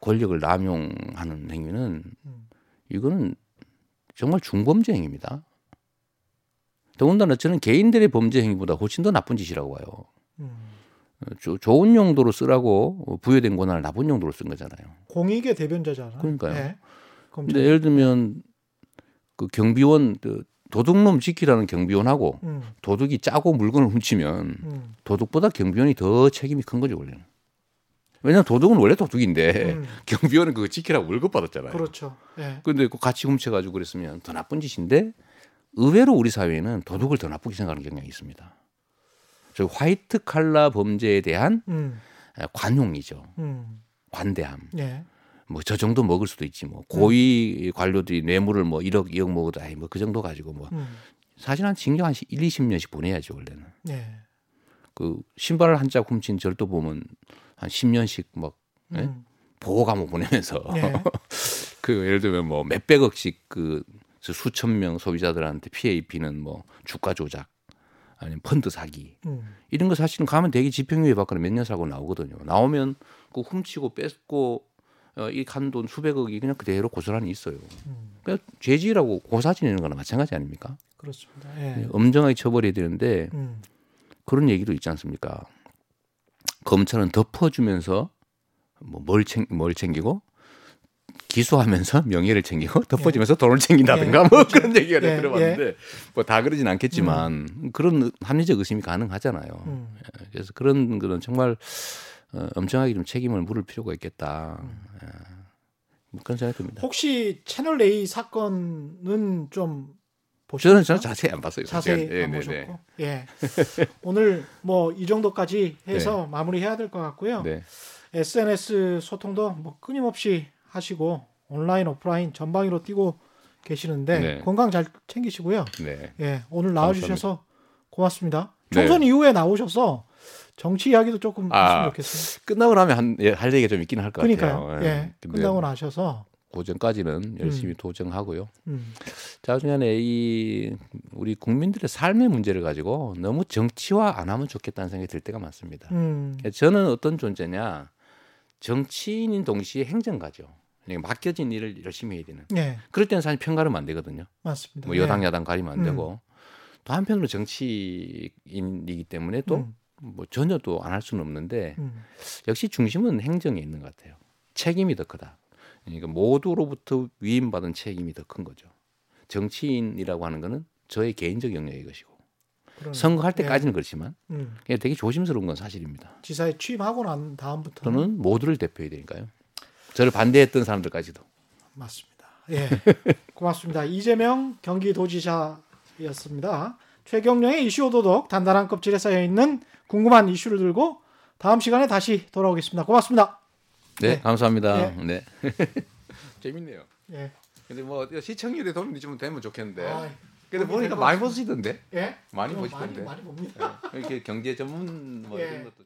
권력을 남용하는 행위는
음.
이거는 정말 중범죄 행위입니다. 더군다나 저는 개인들의 범죄 행위보다 훨씬 더 나쁜 짓이라고 봐요.
음.
조- 좋은 용도로 쓰라고 부여된 권한을 나쁜 용도로 쓴 거잖아요.
공익의 대변자잖아.
그러니까요.
네.
근데 예를 들면 그 경비원 그 도둑놈 지키라는 경비원하고
음.
도둑이 짜고 물건을 훔치면
음.
도둑보다 경비원이 더 책임이 큰 거죠 원래는. 왜냐하면 도둑은 원래 도둑인데
음.
경비원은 그거 지키라고 월급 받았잖아요.
그렇죠. 예.
근데 그 같이 훔쳐가지고 그랬으면 더 나쁜 짓인데 의외로 우리 사회는 도둑을 더 나쁘게 생각하는 경향이 있습니다. 저 화이트 칼라 범죄에 대한
음.
관용이죠.
음.
관대함.
예.
뭐저 정도 먹을 수도 있지 뭐 고위 관료들이 뇌물을 뭐 1억 2억 먹어도 아이 뭐 그 정도 가지고 뭐
음.
사실 한 징역 한 1, 20년씩 보내야죠 원래는.
예.
그 신발 한짝 훔친 절도 보면 한 10년씩 막 네?
음.
보호 감옥 보내면서
예.
그 예를 들면 뭐 몇백억씩 그 수천 명 소비자들한테 피해 입히는 뭐 주가 조작 아니면 펀드 사기
음.
이런 거 사실은 가면 되게 집행유예 받거나 몇 년 살고 나오거든요. 나오면 그 훔치고 뺏고 어, 이간돈 수백억이 그냥 그대로 고스란히 있어요.
음.
그러니까 죄지라고 고사 지내는 거나 마찬가지 아닙니까?
그렇습니다. 예.
엄정하게 처벌해야 되는데
음.
그런 얘기도 있지 않습니까? 검찰은 덮어주면서 뭐 뭘 챙, 뭘 챙기고 기소하면서 명예를 챙기고 덮어주면서 돈을 챙긴다든가
예,
뭐
그렇죠.
그런 얘기가
예,
들어봤는데 뭐 다 그러진 않겠지만 그런 합리적 의심이 가능하잖아요.
음.
예, 그래서 그런 그런 정말 어, 엄정하게 좀 책임을 물을 필요가 있겠다. 예. 뭐 그런 생각이 듭니다.
혹시 채널 A 사건은 좀
저는
보셨습니까?
저는 자세히 안 봤어요.
자세히.
예,
안
네,
보셨고.
네.
예. 오늘 뭐 이 정도까지 해서 마무리해야 될 것 같고요.
네.
SNS 소통도 뭐 끊임없이 하시고 온라인 오프라인 전방위로 뛰고 계시는데
네.
건강 잘 챙기시고요.
네.
예, 오늘 나와주셔서 고맙습니다.
네.
총선 이후에 나오셔서 정치 이야기도 조금
아,
했으면 좋겠어요.
끝나고 나면 한, 예, 할 얘기가 좀 있긴 할 것. 같아요.
예,
근데
끝나고 나셔서
그 전까지는 열심히 도정하고요.
음,
자, 중간에 이 우리 국민들의 삶의 문제를 가지고 너무 정치화 안 하면 좋겠다는 생각이 들 때가 많습니다.
음,
저는 어떤 존재냐? 정치인인 동시에 행정가죠. 그러니까 맡겨진 일을 열심히 해야 되는.
예,
그럴 때는 사실 편가르면 안 되거든요.
맞습니다.
뭐
예.
여당 야당 가리면 안
음.
되고 또 한편으로 정치인이기 때문에 또
음,
뭐 전혀 또 안 할 수는 없는데
음,
역시 중심은 행정에 있는 것 같아요. 책임이 더 크다. 그러니까 모두로부터 위임받은 책임이 더 큰 거죠. 정치인이라고 하는 거는 저의 개인적 영역의 것이고
그러네.
선거할 때까지는 그렇지만
음,
되게 조심스러운 건 사실입니다.
지사에 취임하고 난 다음부터
저는 모두를 대표해야 되니까요. 저를 반대했던 사람들까지도.
맞습니다. 예, 고맙습니다. 이재명 경기도지사였습니다. 최경령의 이슈 오도독 단단한 껍질에 쌓여 있는 궁금한 이슈를 들고 다음 시간에 다시 돌아오겠습니다. 고맙습니다.
네,
네.
감사합니다. 네. 재밌네요.
예.
근데 뭐 시청률에 도움이 좀 되면 좋겠는데.
아,
근데 보니까 많이. 보시던데.
예.
많이
좀
보시던데.
많이, 많이 봅니다.
이렇게 경제 전문 뭐
예.
이런 것도. 좀-
예.